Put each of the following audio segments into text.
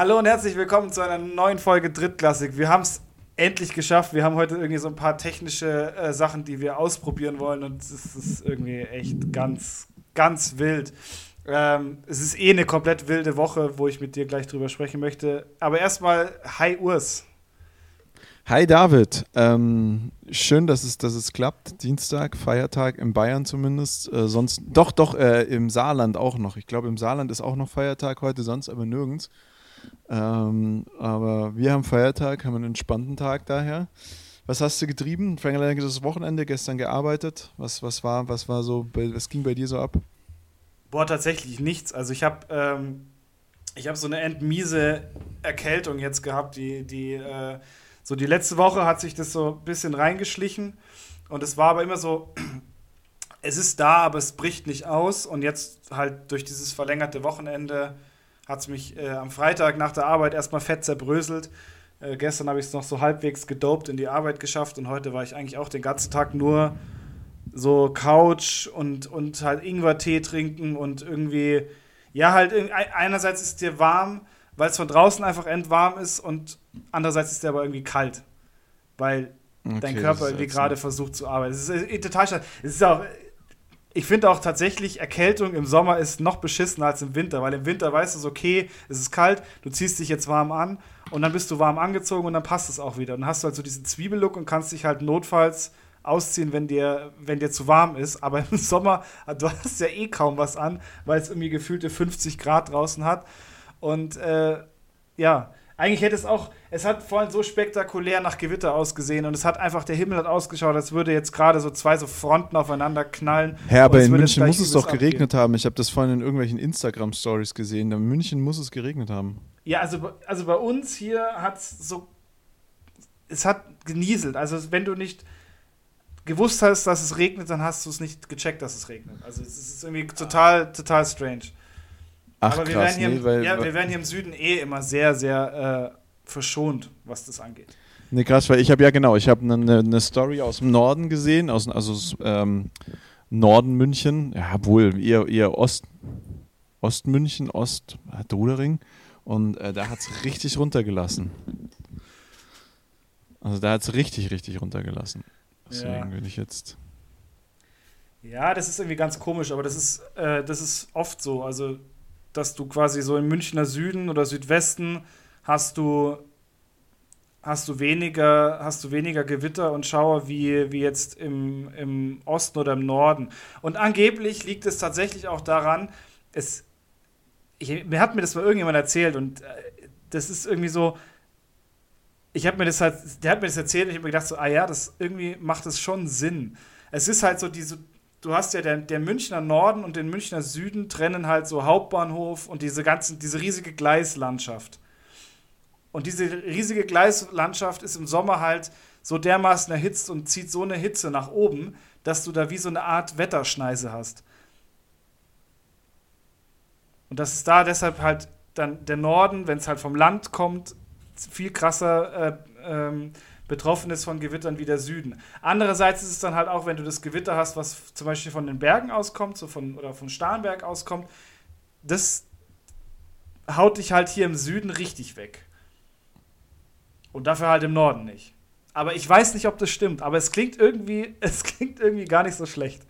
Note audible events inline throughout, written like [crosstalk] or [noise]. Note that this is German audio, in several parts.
Hallo und herzlich willkommen zu einer neuen Folge Drittklassik. Wir haben es endlich geschafft. Wir haben heute irgendwie so ein paar technische äh, Sachen, die wir ausprobieren wollen und es ist irgendwie echt ganz, ganz wild. Ähm, es ist eh eine komplett wilde Woche, wo ich mit dir gleich drüber sprechen möchte. Aber erstmal, hi Urs. Hi David, ähm, schön, dass es, dass es klappt. Dienstag, Feiertag in Bayern zumindest. Äh, sonst, doch, doch, äh, im Saarland auch noch. Ich glaube, im Saarland ist auch noch Feiertag heute, sonst aber nirgends. Ähm, aber wir haben Feiertag, haben einen entspannten Tag daher. Was hast du getrieben? Verlängertes Wochenende, gestern gearbeitet. Was, was war, was war so, was ging bei dir so ab? Boah, tatsächlich nichts. Also ich habe ähm, habe so eine endmiese Erkältung jetzt gehabt, die, die äh, so die letzte Woche hat sich das so ein bisschen reingeschlichen und es war aber immer so, [clears throat] es ist da, aber es bricht nicht aus und jetzt halt durch dieses verlängerte Wochenende hat es mich äh, am Freitag nach der Arbeit erstmal fett zerbröselt. Äh, gestern habe ich es noch so halbwegs gedopt in die Arbeit geschafft und heute war ich eigentlich auch den ganzen Tag nur so Couch und, und halt Ingwertee trinken und irgendwie, ja, halt einerseits ist dir warm, weil es von draußen einfach endwarm ist und andererseits ist der aber irgendwie kalt, weil okay, dein Körper irgendwie gerade versucht zu arbeiten. Es ist äh, total schade. Es ist auch, ich finde auch tatsächlich, Erkältung im Sommer ist noch beschissener als im Winter, weil im Winter weißt du, okay, es ist kalt, du ziehst dich jetzt warm an und dann bist du warm angezogen und dann passt es auch wieder. Und dann hast du halt so diesen Zwiebellook und kannst dich halt notfalls ausziehen, wenn dir, wenn dir zu warm ist. Aber im [laughs] Sommer, du hast ja eh kaum was an, weil es irgendwie gefühlte 50 Grad draußen hat. Und äh, ja, eigentlich hätte es auch, es hat vorhin so spektakulär nach Gewitter ausgesehen und es hat einfach, der Himmel hat ausgeschaut, als würde jetzt gerade so zwei so Fronten aufeinander knallen. Ja, aber in München muss es doch geregnet abgehen. haben. Ich habe das vorhin in irgendwelchen Instagram-Stories gesehen. In München muss es geregnet haben. Ja, also, also bei uns hier hat es so, es hat genieselt. Also wenn du nicht gewusst hast, dass es regnet, dann hast du es nicht gecheckt, dass es regnet. Also es ist irgendwie total, total strange. Ach, Aber wir, krass, werden hier, nee, weil, ja, wir werden hier im Süden eh immer sehr, sehr äh, verschont, was das angeht. Nee, krass, weil ich habe ja genau, ich habe eine ne Story aus dem Norden gesehen, aus also ähm, Norden München, ja wohl eher, eher Ost, Ostmünchen, Ost Dudering und äh, da hat es richtig runtergelassen. Also da hat es richtig, richtig runtergelassen. Deswegen ja. will ich jetzt. Ja, das ist irgendwie ganz komisch, aber das ist, äh, das ist oft so. Also dass du quasi so im Münchner Süden oder Südwesten hast du hast du weniger, hast du weniger Gewitter und Schauer wie, wie jetzt im, im Osten oder im Norden. Und angeblich liegt es tatsächlich auch daran, es, ich, mir hat mir das mal irgendjemand erzählt und äh, das ist irgendwie so, ich habe mir das halt, der hat mir das erzählt und ich habe mir gedacht so, ah ja, das irgendwie macht es schon Sinn. Es ist halt so diese, du hast ja den, der Münchner Norden und den Münchner Süden trennen halt so Hauptbahnhof und diese ganzen, diese riesige Gleislandschaft. Und diese riesige Gleislandschaft ist im Sommer halt so dermaßen erhitzt und zieht so eine Hitze nach oben, dass du da wie so eine Art Wetterschneise hast. Und das ist da deshalb halt dann der Norden, wenn es halt vom Land kommt, viel krasser äh, ähm, betroffen ist von Gewittern wie der Süden. Andererseits ist es dann halt auch, wenn du das Gewitter hast, was zum Beispiel von den Bergen auskommt, so von, oder von Starnberg auskommt, das haut dich halt hier im Süden richtig weg. Und dafür halt im Norden nicht. Aber ich weiß nicht, ob das stimmt, aber es klingt irgendwie, [laughs] es klingt irgendwie gar nicht so schlecht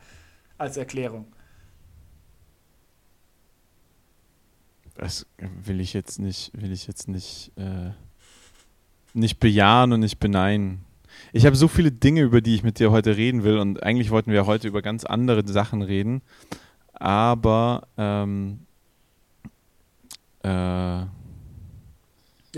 als Erklärung. Das will ich jetzt nicht, will ich jetzt nicht äh nicht bejahen und nicht beneiden. Ich habe so viele Dinge, über die ich mit dir heute reden will und eigentlich wollten wir heute über ganz andere Sachen reden, aber ähm, äh,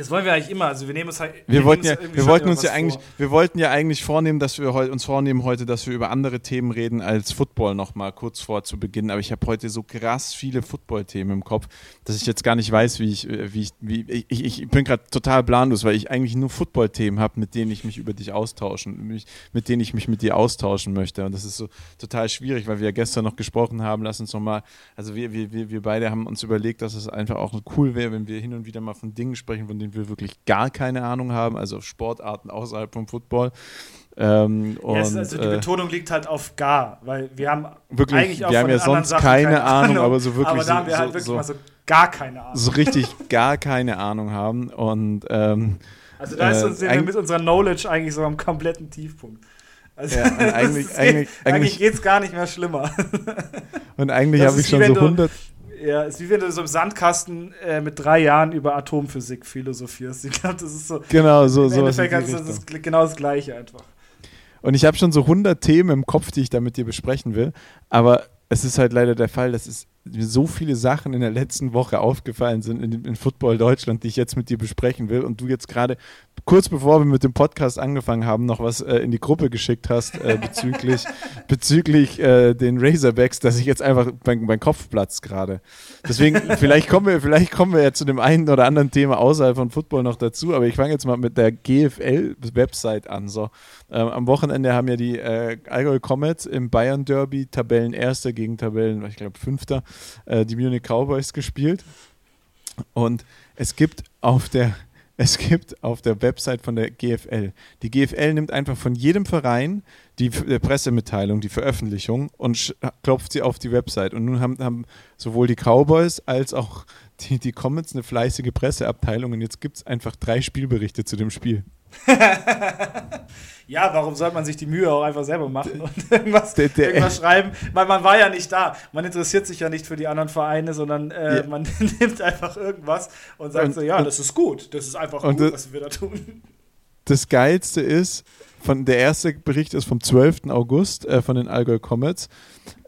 das wollen wir eigentlich immer. Also wir nehmen uns halt. Wir, wir wollten ja, wir wollten uns ja eigentlich, wir wollten ja eigentlich vornehmen, dass wir heute, uns vornehmen heute, dass wir über andere Themen reden als Football noch mal kurz vor zu Beginn. Aber ich habe heute so krass viele Football-Themen im Kopf, dass ich jetzt gar nicht weiß, wie ich, wie ich, wie ich, ich bin gerade total planlos, weil ich eigentlich nur Football-Themen habe, mit denen ich mich über dich austauschen, mich, mit denen ich mich mit dir austauschen möchte. Und das ist so total schwierig, weil wir ja gestern noch gesprochen haben. Lass uns noch mal, also wir, wir, wir, wir beide haben uns überlegt, dass es einfach auch cool wäre, wenn wir hin und wieder mal von Dingen sprechen, von denen besprechen will, wirklich gar keine Ahnung haben, also Sportarten außerhalb vom Football. Ähm, ja, und, also die äh, Betonung liegt halt auf gar, weil wir haben wirklich, eigentlich auch wir haben ja sonst keine, keine Ahnung, Ahnung, aber so wirklich aber da haben wir halt wirklich so, mal so gar keine Ahnung. So richtig gar keine Ahnung haben und ähm, also da ist uns, äh, mit unserer Knowledge eigentlich so am kompletten Tiefpunkt. Also ja, eigentlich, [laughs] geht, eigentlich, eigentlich geht es gar nicht mehr schlimmer. Und eigentlich habe ich schon so 100. Ja, ist wie wenn du so im Sandkasten äh, mit drei Jahren über Atomphysik philosophierst. Ich glaube, das ist so. Genau, so. Im Endeffekt ist das, das genau das Gleiche einfach. Und ich habe schon so 100 Themen im Kopf, die ich da mit dir besprechen will. Aber es ist halt leider der Fall, dass es so viele Sachen in der letzten Woche aufgefallen sind in, in Football Deutschland, die ich jetzt mit dir besprechen will. Und du jetzt gerade kurz bevor wir mit dem Podcast angefangen haben, noch was äh, in die Gruppe geschickt hast äh, bezüglich, [laughs] bezüglich äh, den Razorbacks, dass ich jetzt einfach mein, mein Kopf platzt gerade. Deswegen, [laughs] vielleicht kommen wir, vielleicht kommen wir ja zu dem einen oder anderen Thema außerhalb von Football noch dazu, aber ich fange jetzt mal mit der GFL-Website an. So. Ähm, am Wochenende haben ja die äh, Allgäu Comets im Bayern Derby Tabellenerster gegen Tabellen, ich glaube Fünfter, äh, die Munich Cowboys gespielt. Und es gibt auf der [laughs] es gibt auf der Website von der GFL. Die GFL nimmt einfach von jedem Verein die Pressemitteilung, die Veröffentlichung und klopft sie auf die Website. Und nun haben, haben sowohl die Cowboys als auch die, die Comets eine fleißige Presseabteilung und jetzt gibt es einfach drei Spielberichte zu dem Spiel. [laughs] ja, warum sollte man sich die Mühe auch einfach selber machen und [laughs] irgendwas, irgendwas schreiben? Weil man war ja nicht da. Man interessiert sich ja nicht für die anderen Vereine, sondern äh, ja. man [laughs] nimmt einfach irgendwas und sagt und, so, ja, und, das ist gut. Das ist einfach gut, das, was wir da tun. Das Geilste ist, von, der erste Bericht ist vom 12. August äh, von den Allgäu Comets.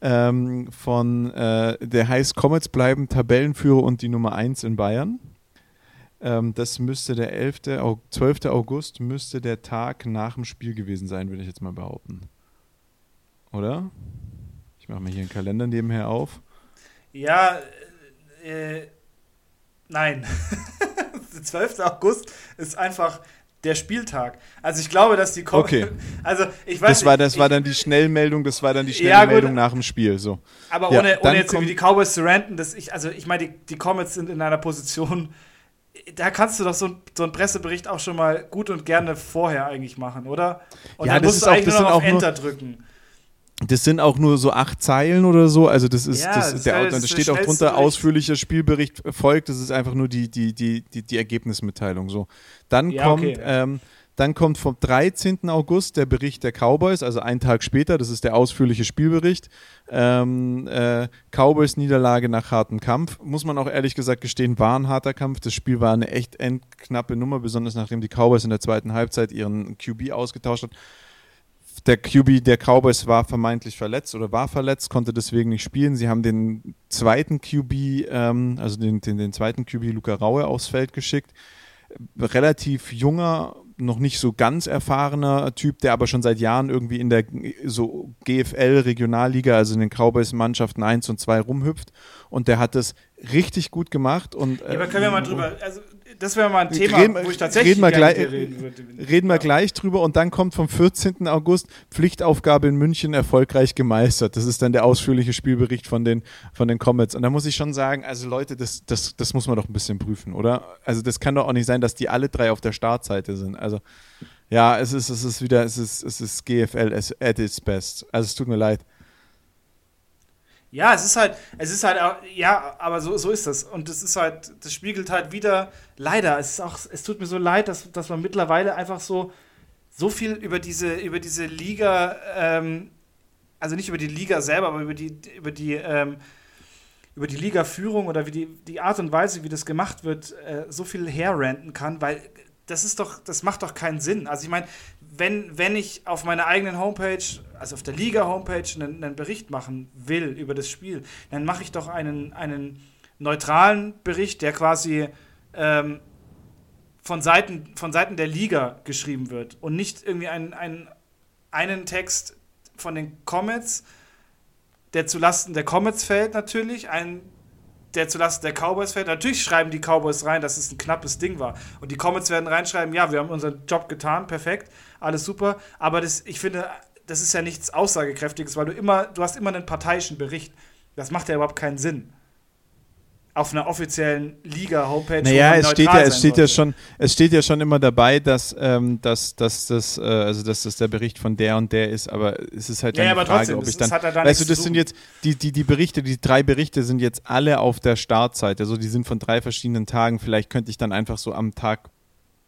Ähm, von, äh, der heißt Comets bleiben Tabellenführer und die Nummer 1 in Bayern. Ähm, das müsste der 11., 12. August müsste der Tag nach dem Spiel gewesen sein, würde ich jetzt mal behaupten. Oder? Ich mache mir hier einen Kalender nebenher auf. Ja, äh, nein. [laughs] der 12. August ist einfach der Spieltag. Also ich glaube, dass die kommen. Okay. [laughs] Also ich weiß das war, das ich, war dann die Schnellmeldung, das war dann die Schnellmeldung ja, nach dem Spiel. So. Aber ja, ohne, ohne jetzt irgendwie die Cowboys zu ranten, das ich, also ich meine, die, die Comets sind in einer Position, da kannst du doch so, so einen Pressebericht auch schon mal gut und gerne vorher eigentlich machen, oder? Und ja, dann musst du auch, eigentlich nur noch auf Enter drücken. Das sind auch nur so acht Zeilen oder so. Also das ist, ja, das, das, der, das steht auch drunter, ausführlicher Spielbericht folgt. Das ist einfach nur die, die, die, die, die Ergebnismitteilung. So. Dann ja, kommt okay. ähm, dann kommt vom 13. August der Bericht der Cowboys, also einen Tag später, das ist der ausführliche Spielbericht. Ähm, äh, Cowboys Niederlage nach hartem Kampf. Muss man auch ehrlich gesagt gestehen, war ein harter Kampf. Das Spiel war eine echt endknappe Nummer, besonders nachdem die Cowboys in der zweiten Halbzeit ihren QB ausgetauscht hat. Der QB der Cowboys war vermeintlich verletzt oder war verletzt, konnte deswegen nicht spielen. Sie haben den zweiten QB, ähm, also den, den, den zweiten QB Luca Raue aufs Feld geschickt relativ junger noch nicht so ganz erfahrener Typ, der aber schon seit Jahren irgendwie in der so GFL Regionalliga, also in den Cowboys Mannschaften 1 und 2 rumhüpft. Und der hat das richtig gut gemacht und ja, aber können wir mal drüber also das wäre mal ein Thema, reden, wo ich tatsächlich reden wir, gleich, reden würde. Reden wir ja. gleich drüber und dann kommt vom 14. August Pflichtaufgabe in München erfolgreich gemeistert. Das ist dann der ausführliche Spielbericht von den, von den Comets. Und da muss ich schon sagen, also Leute, das, das, das muss man doch ein bisschen prüfen, oder? Also das kann doch auch nicht sein, dass die alle drei auf der Startseite sind. Also ja, es ist, es ist wieder, es ist, es ist GFL at its best. Also es tut mir leid. Ja, es ist halt, es ist halt, ja, aber so, so ist das. Und es ist halt, das spiegelt halt wieder, leider, es ist auch, es tut mir so leid, dass, dass man mittlerweile einfach so, so viel über diese, über diese Liga, ähm, also nicht über die Liga selber, aber über die, über die, ähm, über die Liga-Führung oder wie die, die Art und Weise, wie das gemacht wird, äh, so viel herrenten kann, weil das ist doch, das macht doch keinen Sinn. Also ich meine, wenn, wenn ich auf meiner eigenen Homepage, also auf der Liga-Homepage, einen, einen, Bericht machen will über das Spiel, dann mache ich doch einen, einen neutralen Bericht, der quasi ähm, von, Seiten, von Seiten der Liga geschrieben wird und nicht irgendwie einen, einen, einen Text von den Comets, der zulasten der Comets fällt natürlich, ein der zulasten der Cowboys fällt. Natürlich schreiben die Cowboys rein, dass es ein knappes Ding war. Und die Comets werden reinschreiben, ja, wir haben unseren Job getan, perfekt, alles super. Aber das, ich finde, das ist ja nichts Aussagekräftiges, weil du immer, du hast immer einen parteiischen Bericht. Das macht ja überhaupt keinen Sinn. Auf einer offiziellen Liga-Homepage. Naja, es steht, ja, es, steht ja schon, es steht ja schon immer dabei, dass, ähm, dass, dass, das, äh, also dass das der Bericht von der und der ist, aber es ist halt ja, ja, aber Frage, trotzdem, ob ich dann. das da weißt du, das sind jetzt, die, die, die Berichte, die drei Berichte sind jetzt alle auf der Startseite. Also die sind von drei verschiedenen Tagen. Vielleicht könnte ich dann einfach so am Tag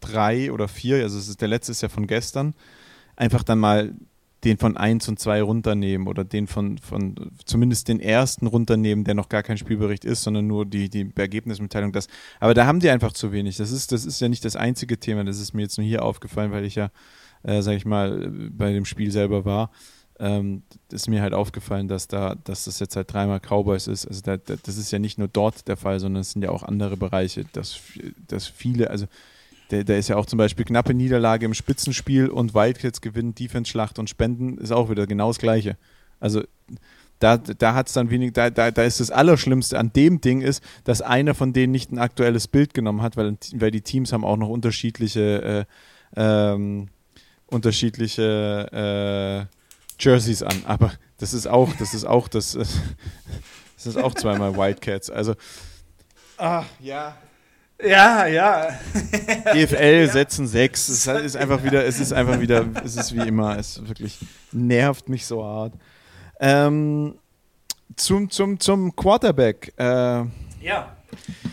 drei oder vier, also es ist, der letzte ist ja von gestern, einfach dann mal den von 1 und 2 runternehmen oder den von, von zumindest den ersten runternehmen, der noch gar kein Spielbericht ist, sondern nur die, die Ergebnismitteilung. Das, aber da haben die einfach zu wenig. Das ist, das ist ja nicht das einzige Thema, das ist mir jetzt nur hier aufgefallen, weil ich ja, äh, sag ich mal, bei dem Spiel selber war. Ähm, ist mir halt aufgefallen, dass da, dass das jetzt halt dreimal Cowboys ist. Also da, das ist ja nicht nur dort der Fall, sondern es sind ja auch andere Bereiche, dass, dass viele, also der, der ist ja auch zum Beispiel knappe Niederlage im Spitzenspiel und Wildcats gewinnen, Defense-Schlacht und Spenden ist auch wieder genau das Gleiche. Also da, da hat es dann wenig, da, da, da ist das Allerschlimmste an dem Ding ist, dass einer von denen nicht ein aktuelles Bild genommen hat, weil, weil die Teams haben auch noch unterschiedliche, äh, ähm, unterschiedliche äh, Jerseys an. Aber das ist auch, das ist auch das, [laughs] das ist auch zweimal Wildcats. Also, ah, ja, ja, ja. [laughs] GFL setzen sechs. Es ist einfach wieder, es ist einfach wieder, es ist wie immer. Es wirklich nervt mich so hart. Ähm, zum, zum, zum Quarterback. Äh, ja,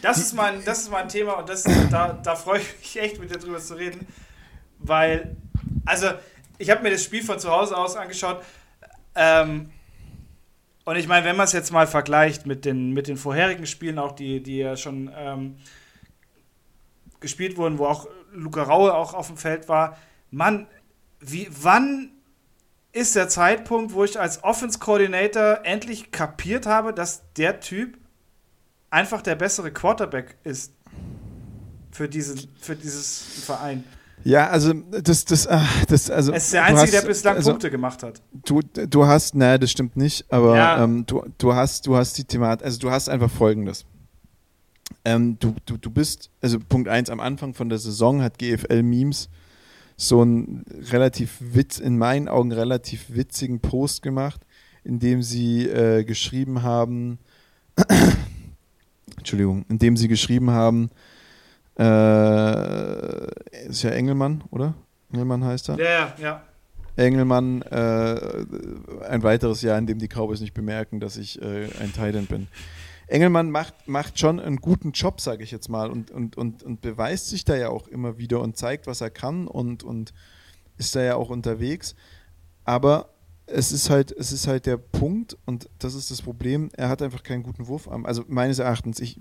das ist, mein, das ist mein Thema und das, da, da freue ich mich echt mit dir drüber zu reden, weil, also, ich habe mir das Spiel von zu Hause aus angeschaut. Ähm, und ich meine, wenn man es jetzt mal vergleicht mit den, mit den vorherigen Spielen, auch die, die ja schon ähm, gespielt wurden, wo auch Luca Raue auch auf dem Feld war. Mann, wie, wann ist der Zeitpunkt, wo ich als Offense Coordinator endlich kapiert habe, dass der Typ einfach der bessere Quarterback ist für, diesen, für dieses Verein? Ja, also das, das, ach, das also. Es ist der Einzige, hast, der bislang also, Punkte gemacht hat. Du, du hast, naja, das stimmt nicht, aber ja. ähm, du, du hast, du hast die Thematik, also du hast einfach folgendes. Ähm, du, du, du bist, also Punkt 1 am Anfang von der Saison hat GFL Memes so einen relativ witz, in meinen Augen relativ witzigen Post gemacht, in dem sie äh, geschrieben haben, [coughs] Entschuldigung, in dem sie geschrieben haben, äh, ist ja Engelmann, oder? Engelmann heißt er? Ja, ja, ja. Engelmann, äh, ein weiteres Jahr, in dem die Cowboys nicht bemerken, dass ich äh, ein Titan bin. Engelmann macht, macht schon einen guten Job, sage ich jetzt mal, und, und, und, und beweist sich da ja auch immer wieder und zeigt, was er kann und, und ist da ja auch unterwegs. Aber es ist halt, es ist halt der Punkt, und das ist das Problem, er hat einfach keinen guten Wurfarm. Also meines Erachtens, ich,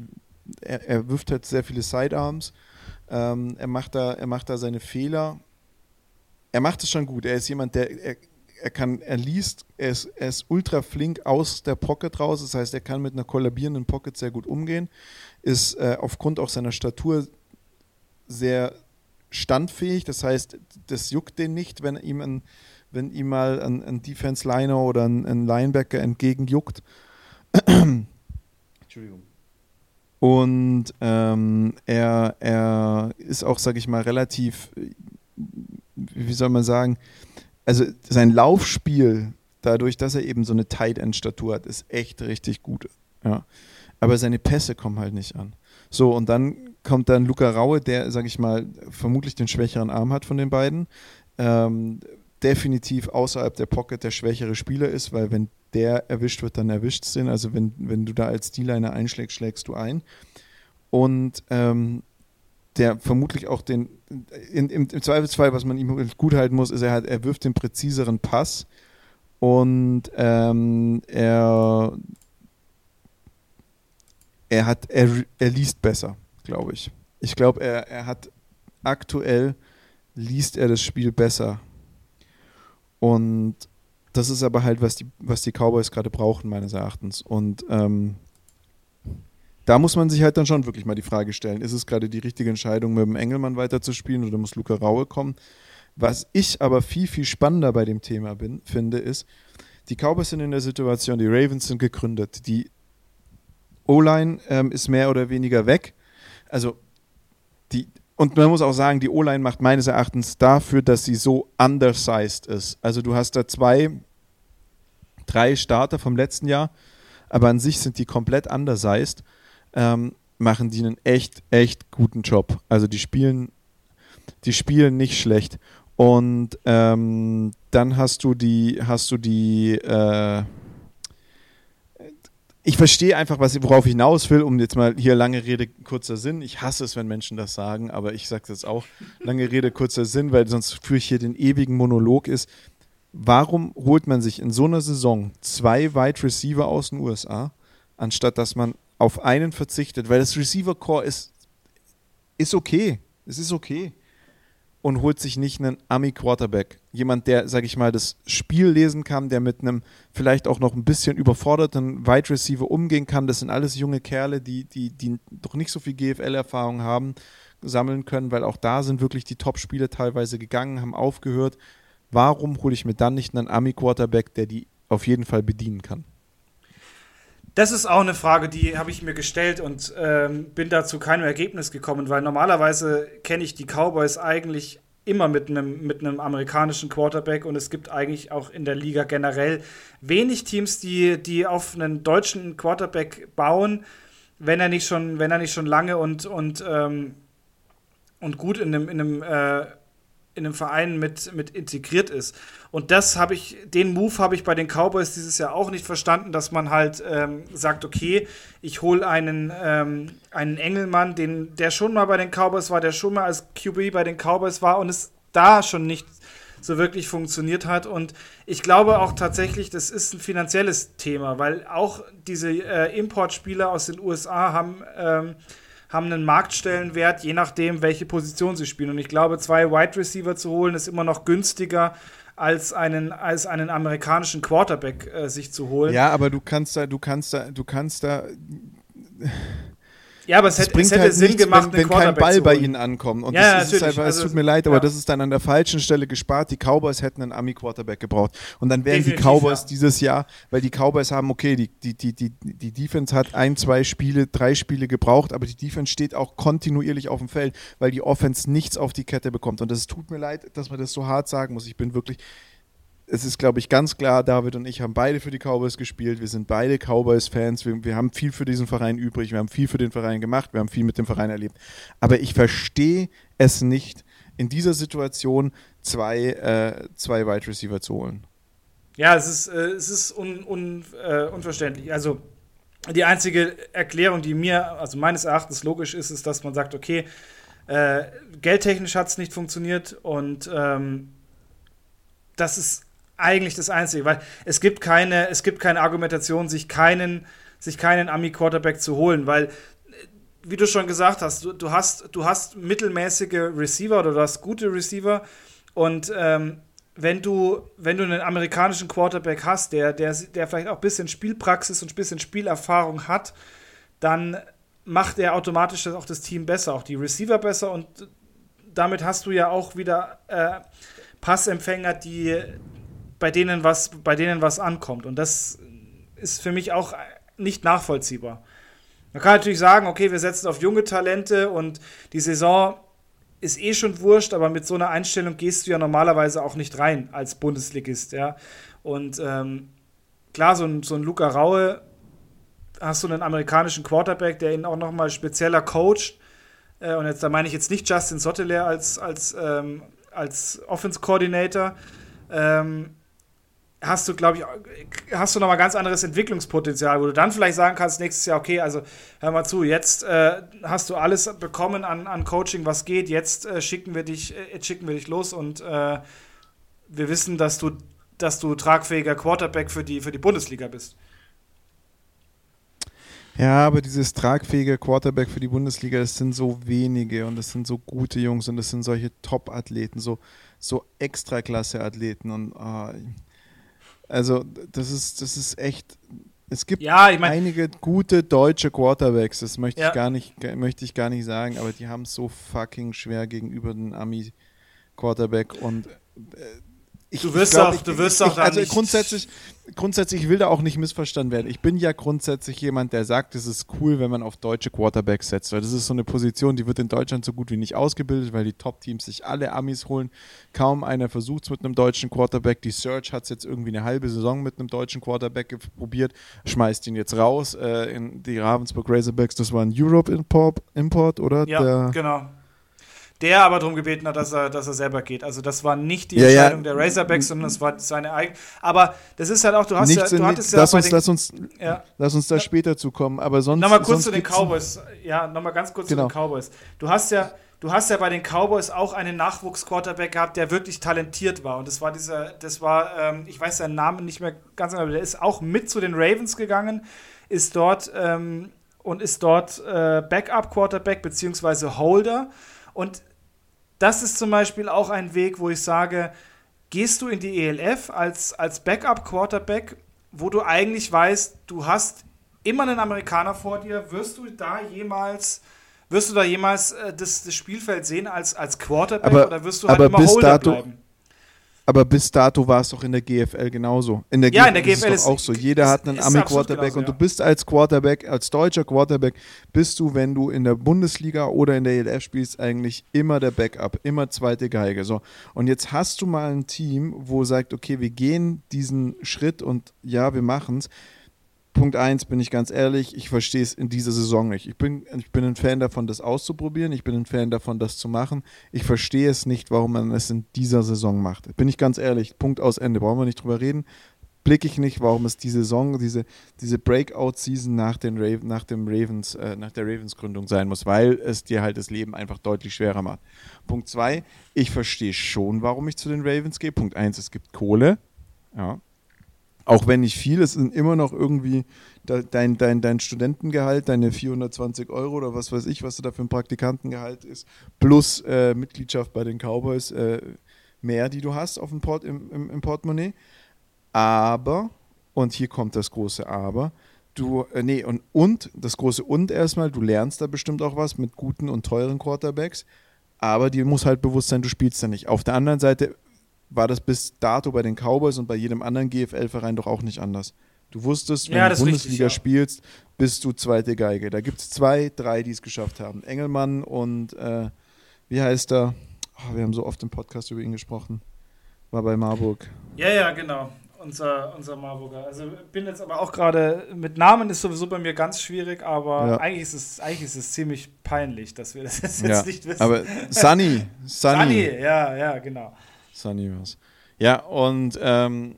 er, er wirft halt sehr viele Sidearms, ähm, er, macht da, er macht da seine Fehler. Er macht es schon gut. Er ist jemand, der er, er kann, er liest, er ist, er ist ultra flink aus der Pocket raus, das heißt, er kann mit einer kollabierenden Pocket sehr gut umgehen, ist äh, aufgrund auch seiner Statur sehr standfähig, das heißt, das juckt den nicht, wenn ihm ein, wenn ihm mal ein, ein Defense-Liner oder ein, ein Linebacker entgegenjuckt. Entschuldigung. Und ähm, er, er ist auch, sag ich mal, relativ, wie soll man sagen, also sein Laufspiel, dadurch, dass er eben so eine Tight End Statur hat, ist echt richtig gut. Ja. Aber seine Pässe kommen halt nicht an. So, und dann kommt dann Luca Raue, der, sag ich mal, vermutlich den schwächeren Arm hat von den beiden. Ähm, definitiv außerhalb der Pocket der schwächere Spieler ist, weil wenn der erwischt wird, dann erwischt es den. Also wenn, wenn du da als D-Liner einschlägst, schlägst du ein. Und ähm, der vermutlich auch den, in, im, im, Zweifelsfall, was man ihm gut halten muss, ist, er, hat, er wirft den präziseren Pass und ähm, er, er, hat, er, er liest besser, glaube ich. Ich glaube, er, er hat aktuell liest er das Spiel besser. Und das ist aber halt, was die, was die Cowboys gerade brauchen, meines Erachtens. Und ähm, da muss man sich halt dann schon wirklich mal die Frage stellen, ist es gerade die richtige Entscheidung, mit dem Engelmann weiterzuspielen oder muss Luca Raue kommen? Was ich aber viel, viel spannender bei dem Thema bin, finde, ist, die Cowboys sind in der Situation, die Ravens sind gegründet, die O-Line ähm, ist mehr oder weniger weg. Also die, und man muss auch sagen, die O-Line macht meines Erachtens dafür, dass sie so undersized ist. Also du hast da zwei, drei Starter vom letzten Jahr, aber an sich sind die komplett undersized ähm, machen die einen echt, echt guten Job. Also die spielen, die spielen nicht schlecht. Und ähm, dann hast du die, hast du die, äh, ich verstehe einfach, was, worauf ich hinaus will, um jetzt mal hier lange Rede, kurzer Sinn. Ich hasse es, wenn Menschen das sagen, aber ich sage das auch. Lange Rede, kurzer Sinn, weil sonst führe ich hier den ewigen Monolog ist. Warum holt man sich in so einer Saison zwei Wide Receiver aus den USA, anstatt dass man auf einen verzichtet? Weil das Receiver Core ist, ist okay. Es ist okay und holt sich nicht einen Ami-Quarterback. Jemand, der, sag ich mal, das Spiel lesen kann, der mit einem vielleicht auch noch ein bisschen überforderten Wide Receiver umgehen kann. Das sind alles junge Kerle, die, die, die doch nicht so viel GFL-Erfahrung haben, sammeln können, weil auch da sind wirklich die Top-Spiele teilweise gegangen, haben aufgehört. Warum hole ich mir dann nicht einen Ami-Quarterback, der die auf jeden Fall bedienen kann? Das ist auch eine Frage, die habe ich mir gestellt und ähm, bin da zu keinem Ergebnis gekommen, weil normalerweise kenne ich die Cowboys eigentlich immer mit einem mit amerikanischen Quarterback und es gibt eigentlich auch in der Liga generell wenig Teams, die die auf einen deutschen Quarterback bauen, wenn er nicht schon wenn er nicht schon lange und und ähm, und gut in einem in einem äh, in einem Verein mit, mit integriert ist. Und das habe ich, den Move habe ich bei den Cowboys dieses Jahr auch nicht verstanden, dass man halt ähm, sagt, okay, ich hole einen, ähm, einen Engelmann, den, der schon mal bei den Cowboys war, der schon mal als QB bei den Cowboys war und es da schon nicht so wirklich funktioniert hat. Und ich glaube auch tatsächlich, das ist ein finanzielles Thema, weil auch diese äh, Importspieler aus den USA haben ähm, haben einen Marktstellenwert, je nachdem, welche Position sie spielen. Und ich glaube, zwei Wide Receiver zu holen, ist immer noch günstiger als einen, als einen amerikanischen Quarterback äh, sich zu holen. Ja, aber du kannst da, du kannst da, du kannst da ja, aber es, hätte, es hätte halt Sinn nichts, gemacht, wenn, wenn kein Ball bei ihnen ankommt. Und ja, das ist einfach, also, es tut mir leid, aber ja. das ist dann an der falschen Stelle gespart. Die Cowboys hätten einen Ami-Quarterback gebraucht. Und dann wären Definitiv, die Cowboys ja. dieses Jahr, weil die Cowboys haben, okay, die, die, die, die, die Defense hat ein, zwei Spiele, drei Spiele gebraucht, aber die Defense steht auch kontinuierlich auf dem Feld, weil die Offense nichts auf die Kette bekommt. Und es tut mir leid, dass man das so hart sagen muss. Ich bin wirklich, es ist, glaube ich, ganz klar, David und ich haben beide für die Cowboys gespielt. Wir sind beide Cowboys-Fans. Wir, wir, haben viel für diesen Verein übrig. Wir haben viel für den Verein gemacht. Wir haben viel mit dem Verein erlebt. Aber ich verstehe es nicht, in dieser Situation zwei, äh, zwei Wide Receiver zu holen. Ja, es ist, äh, es ist un, un, äh, unverständlich. Also, die einzige Erklärung, die mir, also meines Erachtens logisch ist, ist, dass man sagt, okay, äh, geldtechnisch hat es nicht funktioniert und ähm, das ist eigentlich das Einzige, weil es gibt keine, es gibt keine Argumentation, sich keinen, sich keinen Ami-Quarterback zu holen, weil wie du schon gesagt hast, du, du, hast, du hast mittelmäßige Receiver oder du hast gute Receiver und ähm, wenn du, wenn du einen amerikanischen Quarterback hast, der, der, der vielleicht auch ein bisschen Spielpraxis und ein bisschen Spielerfahrung hat, dann macht er automatisch auch das Team besser, auch die Receiver besser und damit hast du ja auch wieder äh, Passempfänger, die, bei denen was, bei denen was ankommt. Und das ist für mich auch nicht nachvollziehbar. Man kann natürlich sagen, okay, wir setzen auf junge Talente und die Saison ist eh schon wurscht, aber mit so einer Einstellung gehst du ja normalerweise auch nicht rein als Bundesligist, ja. Und ähm, klar, so ein, so ein Luca Raue hast du einen amerikanischen Quarterback, der ihn auch nochmal spezieller coacht. Äh, und jetzt, da meine ich jetzt nicht Justin Sotteler als, als, ähm, als Offense Coordinator. Ähm, hast du, glaube ich, hast du nochmal ganz anderes Entwicklungspotenzial, wo du dann vielleicht sagen kannst, nächstes Jahr, okay, also hör mal zu, jetzt äh, hast du alles bekommen an, an Coaching, was geht, jetzt äh, schicken wir dich, äh, schicken wir dich los und äh, wir wissen, dass du, dass du tragfähiger Quarterback für die, für die Bundesliga bist. Ja, aber dieses tragfähige Quarterback für die Bundesliga, das sind so wenige und das sind so gute Jungs und das sind solche Top-Athleten, so, so Extraklasse-Athleten und oh, also, das ist, das ist echt. Es gibt ja, ich mein, einige gute deutsche Quarterbacks, das möchte ja. ich gar nicht, möchte ich gar nicht sagen, aber die haben es so fucking schwer gegenüber den Ami Quarterback und äh, ich, du wirst ich glaub, auch, ich, du wirst ich, auch [laughs] Also grundsätzlich, grundsätzlich, ich will da auch nicht missverstanden werden. Ich bin ja grundsätzlich jemand, der sagt, es ist cool, wenn man auf deutsche Quarterbacks setzt. Weil das ist so eine Position, die wird in Deutschland so gut wie nicht ausgebildet, weil die Top-Teams sich alle Amis holen. Kaum einer versucht es mit einem deutschen Quarterback. Die Search hat es jetzt irgendwie eine halbe Saison mit einem deutschen Quarterback probiert, schmeißt ihn jetzt raus. Äh, in die Ravensburg Razorbacks, das war ein Europe-Import, Import, oder? Ja, der, genau der aber darum gebeten hat, dass er, dass er selber geht. Also das war nicht die ja, Entscheidung ja. der Razorbacks, sondern es war seine eigene. Aber das ist halt auch, du hast Nichts ja, du hattest lass ja uns, den, lass uns, ja. lass uns da später zu kommen. Aber sonst. Nochmal kurz sonst zu den Cowboys. Ja, nochmal ganz kurz genau. zu den Cowboys. Du hast ja, du hast ja bei den Cowboys auch einen Nachwuchs-Quarterback gehabt, der wirklich talentiert war. Und das war dieser, das war, ähm, ich weiß seinen Namen nicht mehr ganz genau, aber der ist auch mit zu den Ravens gegangen, ist dort ähm, und ist dort äh, Backup-Quarterback beziehungsweise Holder. Und das ist zum Beispiel auch ein Weg, wo ich sage, gehst du in die ELF als, als Backup-Quarterback, wo du eigentlich weißt, du hast immer einen Amerikaner vor dir, wirst du da jemals, wirst du da jemals äh, das, das Spielfeld sehen als, als Quarterback aber, oder wirst du halt aber immer bis Holder dato, bleiben? Aber bis dato war es doch in der GFL genauso. In der Ja, GFL in der GFL ist es ist- auch so. Jeder hat einen Ami-Quarterback und du bist als Quarterback, als deutscher Quarterback, bist du, wenn du in der Bundesliga oder in der ELF spielst, eigentlich immer der Backup, immer zweite Geige. So. Und jetzt hast du mal ein Team, wo sagt, okay, wir gehen diesen Schritt und ja, wir machen es. Punkt eins, bin ich ganz ehrlich, ich verstehe es in dieser Saison nicht. Ich bin, ich bin ein Fan davon, das auszuprobieren. Ich bin ein Fan davon, das zu machen. Ich verstehe es nicht, warum man es in dieser Saison macht. Bin ich ganz ehrlich. Punkt aus Ende. Brauchen wir nicht drüber reden. Blicke ich nicht, warum es die Saison, diese, diese Breakout-Season nach, nach äh, nach der Ravens-Gründung sein muss, weil es dir halt das Leben einfach deutlich schwerer macht. Punkt zwei, ich verstehe schon, warum ich zu den Ravens gehe. Punkt eins, es gibt Kohle. Ja, auch wenn nicht viel, es sind immer noch irgendwie de, dein, dein, dein Studentengehalt, deine 420 Euro oder was weiß ich, was du da für ein Praktikantengehalt ist, plus äh, Mitgliedschaft bei den Cowboys äh, mehr, die du hast auf dem Port, im, im, im Portemonnaie. Aber, und hier kommt das große Aber, du, äh, nee, und, und, das große Und erstmal, du lernst da bestimmt auch was mit guten und teuren Quarterbacks, aber dir muss halt bewusst sein, du spielst da nicht. Auf der anderen Seite war das bis dato bei den Cowboys und bei jedem anderen GFL-Verein doch auch nicht anders. Du wusstest, wenn Ja, du Bundesliga richtig, ja. spielst, bist du zweite Geige. Da gibt es zwei, drei, die es geschafft haben. Engelmann und äh, wie heißt er? Oh, wir haben so oft im Podcast über ihn gesprochen. War bei Marburg. Ja, ja, genau. Unser, unser Marburger. Also bin jetzt aber auch gerade, mit Namen ist sowieso bei mir ganz schwierig, aber Ja. eigentlich, ist es, eigentlich ist es ziemlich peinlich, dass wir das jetzt Ja, nicht wissen. aber Sunny, [laughs] Sunny, Sunny, ja, ja, genau. Sunny war's. Ja, und ähm,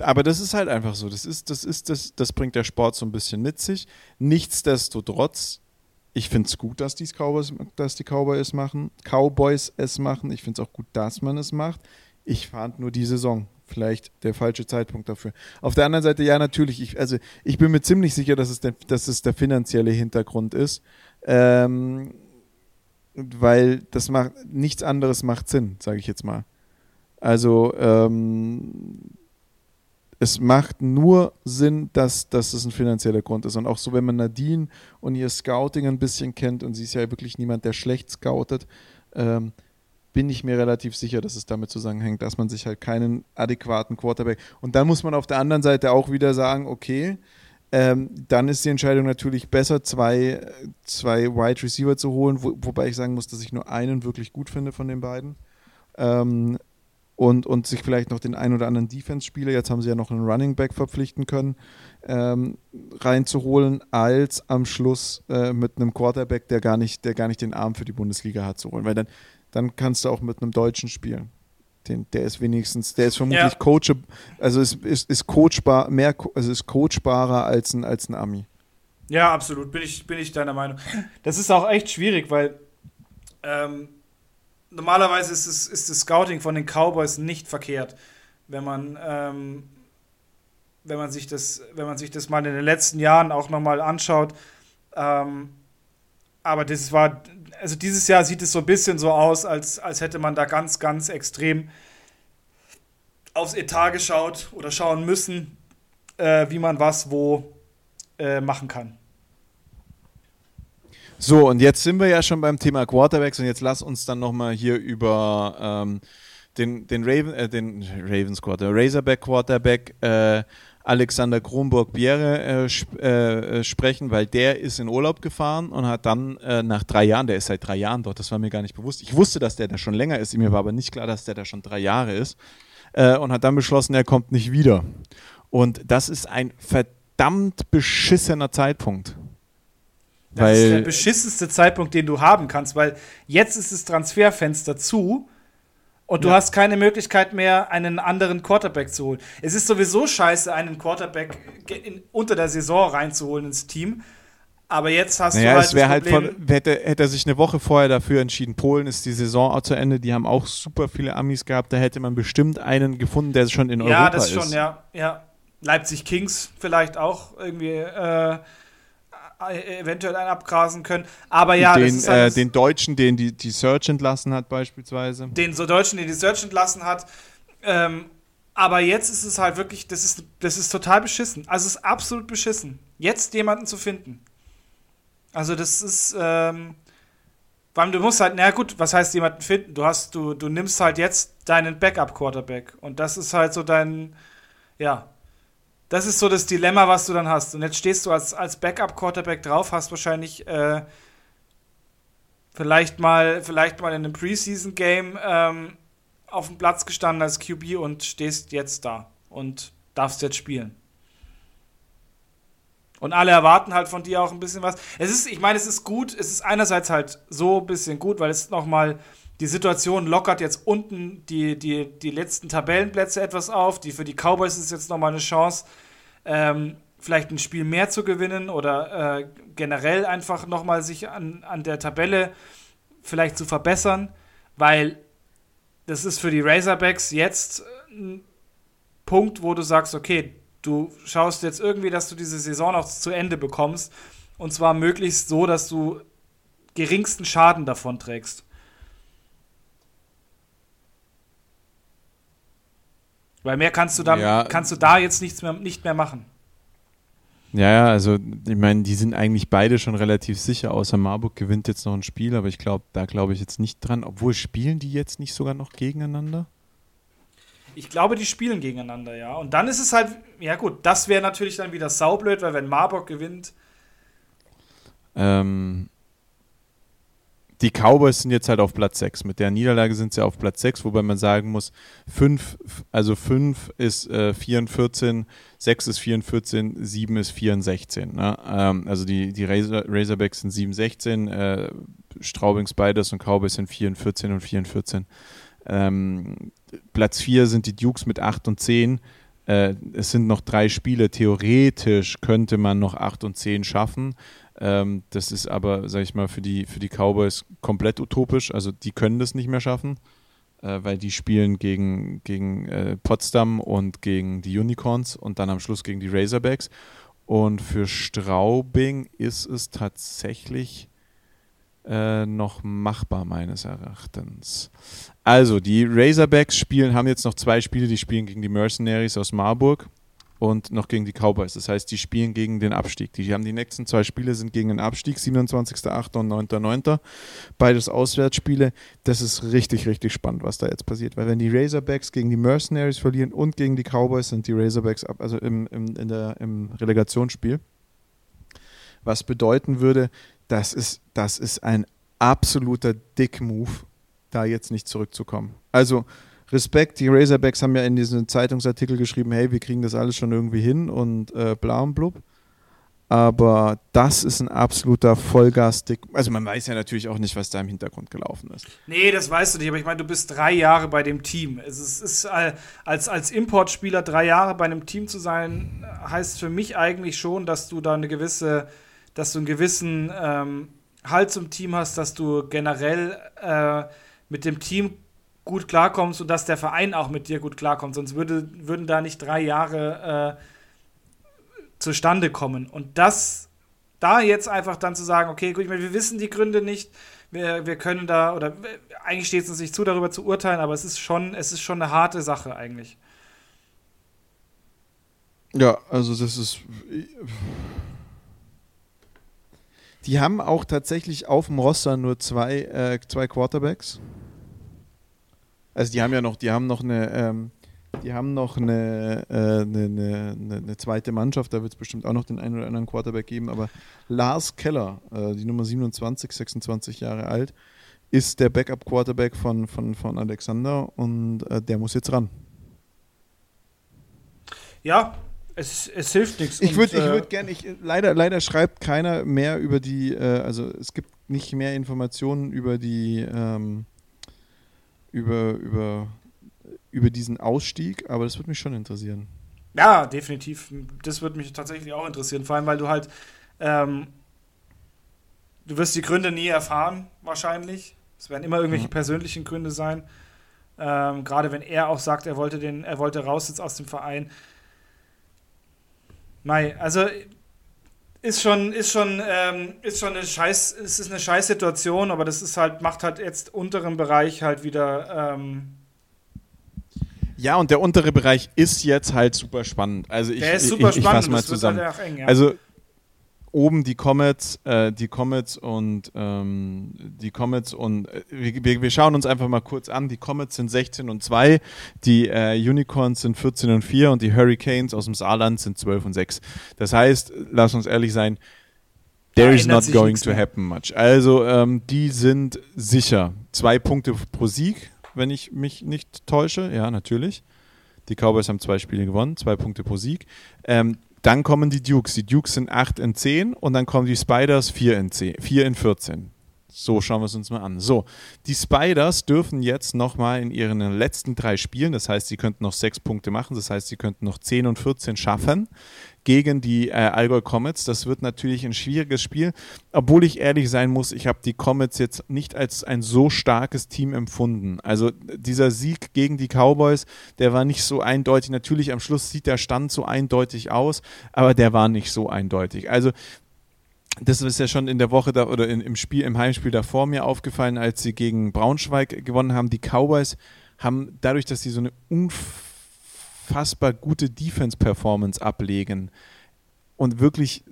aber das ist halt einfach so. Das ist, das ist, das, das bringt der Sport so ein bisschen mit sich. Nichtsdestotrotz, ich finde es gut, dass, die's Cowboys, dass die Cowboys es machen, Cowboys es machen. Ich finde es auch gut, dass man es macht. Ich fand nur die Saison vielleicht der falsche Zeitpunkt dafür. Auf der anderen Seite, ja, natürlich. Ich, also ich bin mir ziemlich sicher, dass es der, dass es der finanzielle Hintergrund ist. Ähm, weil das macht nichts anderes macht Sinn, sage ich jetzt mal. Also ähm, es macht nur Sinn, dass, dass es ein finanzieller Grund ist. Und auch so, wenn man Nadine und ihr Scouting ein bisschen kennt, und sie ist ja wirklich niemand, der schlecht scoutet, ähm, bin ich mir relativ sicher, dass es damit zusammenhängt, dass man sich halt keinen adäquaten Quarterback. Und dann muss man auf der anderen Seite auch wieder sagen, okay, ähm, dann ist die Entscheidung natürlich besser, zwei, zwei Wide Receiver zu holen, wo, wobei ich sagen muss, dass ich nur einen wirklich gut finde von den beiden. Ähm, und, und sich vielleicht noch den ein oder anderen Defense-Spieler, jetzt haben sie ja noch einen Running Back verpflichten können, ähm, reinzuholen, als am Schluss äh, mit einem Quarterback, der gar, nicht, der gar nicht den Arm für die Bundesliga hat, zu holen. Weil dann, dann kannst du auch mit einem Deutschen spielen. Den, der ist wenigstens, der ist vermutlich Ja. Coach, also ist, ist, ist coachbar, mehr, also ist coachbarer als ein, als ein Ami. Ja, absolut, bin ich, bin ich deiner Meinung. Das ist auch echt schwierig, weil ähm, normalerweise ist, es, ist das Scouting von den Cowboys nicht verkehrt, wenn man, ähm, wenn man, sich, das, wenn man sich das mal in den letzten Jahren auch nochmal anschaut. Ähm, aber das war, also dieses Jahr sieht es so ein bisschen so aus, als, als hätte man da ganz, ganz extrem aufs Etat geschaut oder schauen müssen, äh, wie man was wo äh, machen kann. So, und jetzt sind wir ja schon beim Thema Quarterbacks und jetzt lass uns dann nochmal hier über ähm, den, den, Raven, äh, den Ravens Quarter, Razorback Quarterback äh, Alexander Kronborg-Bierre äh, sp äh, sprechen, weil der ist in Urlaub gefahren und hat dann äh, nach drei Jahren, der ist seit drei Jahren dort, das war mir gar nicht bewusst. Ich wusste, dass der da schon länger ist, mir war aber nicht klar, dass der da schon drei Jahre ist äh, und hat dann beschlossen, er kommt nicht wieder. Und das ist ein verdammt beschissener Zeitpunkt. Das weil, ist der beschissenste Zeitpunkt, den du haben kannst, weil jetzt ist das Transferfenster zu und du ja. hast keine Möglichkeit mehr, einen anderen Quarterback zu holen. Es ist sowieso scheiße, einen Quarterback in, unter der Saison reinzuholen ins Team. Aber jetzt hast naja, du halt. Es wäre halt von, hätte, hätte er sich eine Woche vorher dafür entschieden. Polen ist die Saison auch zu Ende. Die haben auch super viele Amis gehabt. Da hätte man bestimmt einen gefunden, der schon in ja, Europa ist. Ja, das schon, ja. ja. Leipzig Kings vielleicht auch irgendwie. Äh, eventuell einen abgrasen können. Aber ja, den, halt äh, den Deutschen, den die, die Search entlassen hat, beispielsweise. Den so Deutschen, den die Search entlassen hat. Ähm, aber jetzt ist es halt wirklich, das ist, das ist total beschissen. Also es ist absolut beschissen, jetzt jemanden zu finden. Also das ist, ähm, weil du musst halt, na gut, was heißt jemanden finden? Du hast, du, du nimmst halt jetzt deinen Backup-Quarterback. Und das ist halt so dein, ja, das ist so das Dilemma, was du dann hast. Und jetzt stehst du als, als Backup-Quarterback drauf, hast wahrscheinlich äh, vielleicht, mal, vielleicht mal in einem Preseason-Game ähm, auf dem Platz gestanden als QB und stehst jetzt da und darfst jetzt spielen. Und alle erwarten halt von dir auch ein bisschen was. Es ist, ich meine, es ist gut, es ist einerseits halt so ein bisschen gut, weil es nochmal die Situation lockert jetzt unten die, die, die letzten Tabellenplätze etwas auf. Die, für die Cowboys ist jetzt nochmal eine Chance, ähm, vielleicht ein Spiel mehr zu gewinnen oder äh, generell einfach nochmal sich an, an der Tabelle vielleicht zu verbessern, weil das ist für die Razorbacks jetzt ein Punkt, wo du sagst, okay, du schaust jetzt irgendwie, dass du diese Saison auch zu Ende bekommst und zwar möglichst so, dass du geringsten Schaden davon trägst. Weil mehr kannst du dann, ja. kannst du da jetzt nichts mehr, nicht mehr machen. Ja, ja, also ich meine, die sind eigentlich beide schon relativ sicher, außer Marburg gewinnt jetzt noch ein Spiel, aber ich glaube, da glaube ich jetzt nicht dran. Obwohl spielen die jetzt nicht sogar noch gegeneinander? Ich glaube, die spielen gegeneinander, ja. Und dann ist es halt, ja gut, das wäre natürlich dann wieder saublöd, weil wenn Marburg gewinnt. Ähm, die Cowboys sind jetzt halt auf Platz 6. Mit der Niederlage sind sie auf Platz 6, wobei man sagen muss, 5, also 5 ist äh, 4 und 14, 6 ist 4 und 14, 7 ist 4 und 16. Ne? Ähm, also die, die Razor, Razorbacks sind 7 16, äh, Straubing Spiders und Cowboys sind 4 und 14 und 4 und 14. Ähm, Platz 4 sind die Dukes mit 8 und 10. Äh, es sind noch drei Spiele. Theoretisch könnte man noch 8 und 10 schaffen. Ähm, das ist aber, sag ich mal, für die, für die Cowboys komplett utopisch. Also die können das nicht mehr schaffen, äh, weil die spielen gegen, gegen äh, Potsdam und gegen die Unicorns und dann am Schluss gegen die Razorbacks. Und für Straubing ist es tatsächlich äh, noch machbar, meines Erachtens. Also, die Razorbacks spielen, haben jetzt noch zwei Spiele, die spielen gegen die Mercenaries aus Marburg und noch gegen die Cowboys. Das heißt, die spielen gegen den Abstieg. Die haben die nächsten zwei Spiele sind gegen den Abstieg, 27.8. und 9.9. Beides Auswärtsspiele. Das ist richtig, richtig spannend, was da jetzt passiert. Weil wenn die Razorbacks gegen die Mercenaries verlieren und gegen die Cowboys, sind die Razorbacks ab, also im, im, in der, im Relegationsspiel. Was bedeuten würde, das ist, das ist ein absoluter Dick-Move, da jetzt nicht zurückzukommen. Also Respekt, die Razorbacks haben ja in diesem Zeitungsartikel geschrieben, hey, wir kriegen das alles schon irgendwie hin und äh, bla und blub. Aber das ist ein absoluter Vollgas-Dick. Also man weiß ja natürlich auch nicht, was da im Hintergrund gelaufen ist. Nee, das weißt du nicht, aber ich meine, du bist drei Jahre bei dem Team. Es ist, ist äh, als, als Importspieler drei Jahre bei einem Team zu sein, heißt für mich eigentlich schon, dass du da eine gewisse, dass du einen gewissen ähm, Halt zum Team hast, dass du generell äh, mit dem Team gut klarkommst und dass der Verein auch mit dir gut klarkommt. Sonst würde, würden da nicht drei Jahre äh, zustande kommen. Und das, da jetzt einfach dann zu sagen, okay, gut, ich meine, wir wissen die Gründe nicht, wir, wir können da, oder eigentlich steht es uns nicht zu, darüber zu urteilen, aber es ist schon, es ist schon eine harte Sache eigentlich. Ja, also das ist. Die haben auch tatsächlich auf dem Roster nur zwei, äh, zwei Quarterbacks. Also die haben ja noch, die haben noch eine, ähm, die haben noch eine, äh, eine, eine, eine, zweite Mannschaft, da wird es bestimmt auch noch den einen oder anderen Quarterback geben, aber Lars Keller, äh, die Nummer 27, 26 Jahre alt, ist der Backup-Quarterback von, von, von Alexander und äh, der muss jetzt ran. Ja, es, es hilft nichts. Ich würde äh, würd gerne, leider, leider schreibt keiner mehr über die, äh, also es gibt nicht mehr Informationen über die, ähm, über, über, über diesen Ausstieg, aber das würde mich schon interessieren. Ja, definitiv. Das würde mich tatsächlich auch interessieren, vor allem, weil du halt, ähm, du wirst die Gründe nie erfahren, wahrscheinlich. Es werden immer irgendwelche mhm. persönlichen Gründe sein. Ähm, Gerade wenn er auch sagt, er wollte den, er wollte raus jetzt aus dem Verein. Mei, also ist schon, ist schon, ähm, ist schon eine Scheiß, es ist eine Scheißsituation, aber das ist halt, macht halt jetzt unteren Bereich halt wieder. Ähm ja, und der untere Bereich ist jetzt halt super spannend. Also ich, der ist super ich, ich, ich fasse mal zusammen. Halt eng, ja. Also oben die Comets, äh, die Comets und ähm, die Comets und äh, wir, wir, schauen uns einfach mal kurz an. Die Comets sind 16 und 2, die äh, Unicorns sind 14 und 4 und die Hurricanes aus dem Saarland sind 12 und 6. Das heißt, lass uns ehrlich sein, there is not going to happen much. Also ähm, die sind sicher zwei Punkte pro Sieg, wenn ich mich nicht täusche. Ja, natürlich. Die Cowboys haben zwei Spiele gewonnen, zwei Punkte pro Sieg. Ähm, dann kommen die Dukes. Die Dukes sind 8 in 10 und dann kommen die Spiders 4 in, 10, 4 in 14. So, schauen wir es uns mal an. So, die Spiders dürfen jetzt nochmal in ihren letzten drei Spielen, das heißt, sie könnten noch sechs Punkte machen, das heißt, sie könnten noch 10 und 14 schaffen gegen die äh, Allgäu Comets. Das wird natürlich ein schwieriges Spiel, obwohl ich ehrlich sein muss, ich habe die Comets jetzt nicht als ein so starkes Team empfunden. Also dieser Sieg gegen die Cowboys, der war nicht so eindeutig. Natürlich am Schluss sieht der Stand so eindeutig aus, aber der war nicht so eindeutig. Also das ist ja schon in der Woche da oder in, im Spiel, im Heimspiel davor mir aufgefallen, als sie gegen Braunschweig gewonnen haben. Die Cowboys haben dadurch, dass sie so eine unfassbar gute Defense-Performance ablegen und wirklich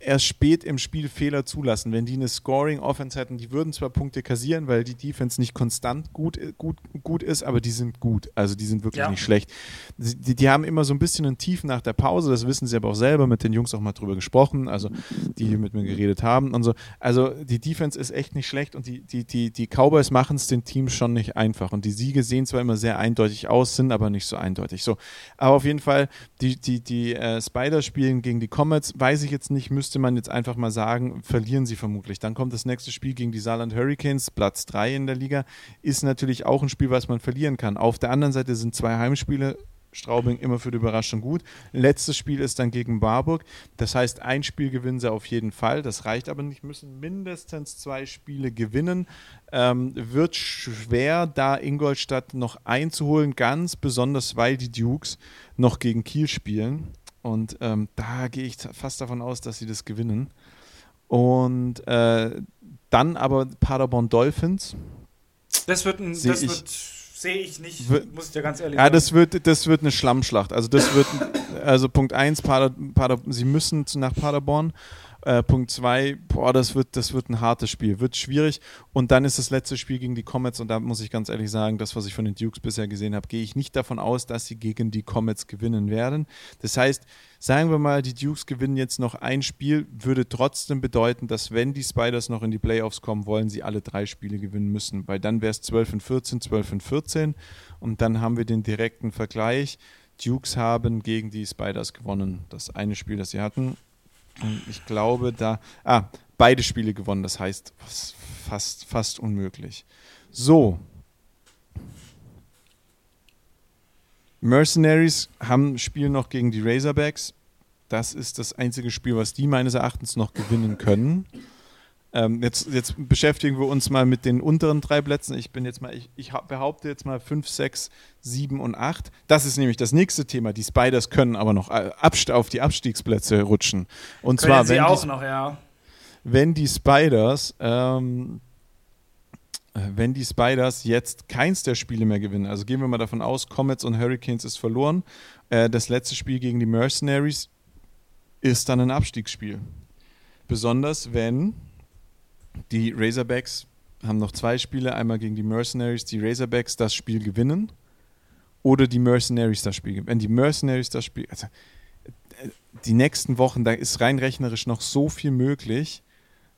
erst spät im Spiel Fehler zulassen. Wenn die eine Scoring-Offense hätten, die würden zwar Punkte kassieren, weil die Defense nicht konstant gut, gut, gut ist, aber die sind gut. Also die sind wirklich ja. nicht schlecht. Die, die, haben immer so ein bisschen ein Tief nach der Pause, das wissen sie aber auch selber, mit den Jungs auch mal drüber gesprochen, also die, die mit mir geredet haben und so. Also die Defense ist echt nicht schlecht und die, die, die, die Cowboys machen es den Teams schon nicht einfach. Und die Siege sehen zwar immer sehr eindeutig aus, sind aber nicht so eindeutig. So, aber auf jeden Fall, die, die, die äh, Spiders spielen gegen die Comets, weiß ich jetzt jetzt nicht, müsste man jetzt einfach mal sagen, verlieren sie vermutlich. Dann kommt das nächste Spiel gegen die Saarland Hurricanes, Platz 3 in der Liga, ist natürlich auch ein Spiel, was man verlieren kann. Auf der anderen Seite sind zwei Heimspiele, Straubing immer für die Überraschung gut. Letztes Spiel ist dann gegen Barburg. Das heißt, ein Spiel gewinnen sie auf jeden Fall. Das reicht aber nicht, müssen mindestens zwei Spiele gewinnen. Ähm, wird schwer, da Ingolstadt noch einzuholen, ganz besonders, weil die Dukes noch gegen Kiel spielen. Und ähm, da gehe ich fast davon aus, dass sie das gewinnen. Und äh, dann aber Paderborn Dolphins. Das wird ein, das wird sehe ich nicht, wird, muss ich dir ganz ehrlich ja, sagen. Ja, das wird, das wird eine Schlammschlacht. Also das wird, also Punkt 1, Pader, Pader, sie müssen nach Paderborn äh, Punkt 2, boah, das wird, das wird ein hartes Spiel, wird schwierig. Und dann ist das letzte Spiel gegen die Comets und da muss ich ganz ehrlich sagen, das, was ich von den Dukes bisher gesehen habe, gehe ich nicht davon aus, dass sie gegen die Comets gewinnen werden. Das heißt, sagen wir mal, die Dukes gewinnen jetzt noch ein Spiel, würde trotzdem bedeuten, dass wenn die Spiders noch in die Playoffs kommen wollen, sie alle drei Spiele gewinnen müssen, weil dann wäre es 12 und 14, 12 und 14 und dann haben wir den direkten Vergleich. Dukes haben gegen die Spiders gewonnen. Das eine Spiel, das sie hatten. Ich glaube, da. Ah, beide Spiele gewonnen, das heißt fast, fast unmöglich. So. Mercenaries haben Spiel noch gegen die Razorbacks. Das ist das einzige Spiel, was die meines Erachtens noch gewinnen können. Ähm, jetzt, jetzt, beschäftigen wir uns mal mit den unteren drei Plätzen. Ich bin jetzt mal, ich, ich behaupte jetzt mal 5, 6, 7 und 8. Das ist nämlich das nächste Thema. Die Spiders können aber noch äh, auf die Abstiegsplätze rutschen. Und können zwar, sie wenn auch die, noch, ja. Wenn die Spiders, ähm, äh, wenn die Spiders jetzt keins der Spiele mehr gewinnen, also gehen wir mal davon aus, Comets und Hurricanes ist verloren. Äh, das letzte Spiel gegen die Mercenaries ist dann ein Abstiegsspiel. Besonders wenn die Razorbacks haben noch zwei Spiele, einmal gegen die Mercenaries, die Razorbacks das Spiel gewinnen oder die Mercenaries das Spiel gewinnen. Wenn die Mercenaries das Spiel, also äh, die nächsten Wochen, da ist rein rechnerisch noch so viel möglich.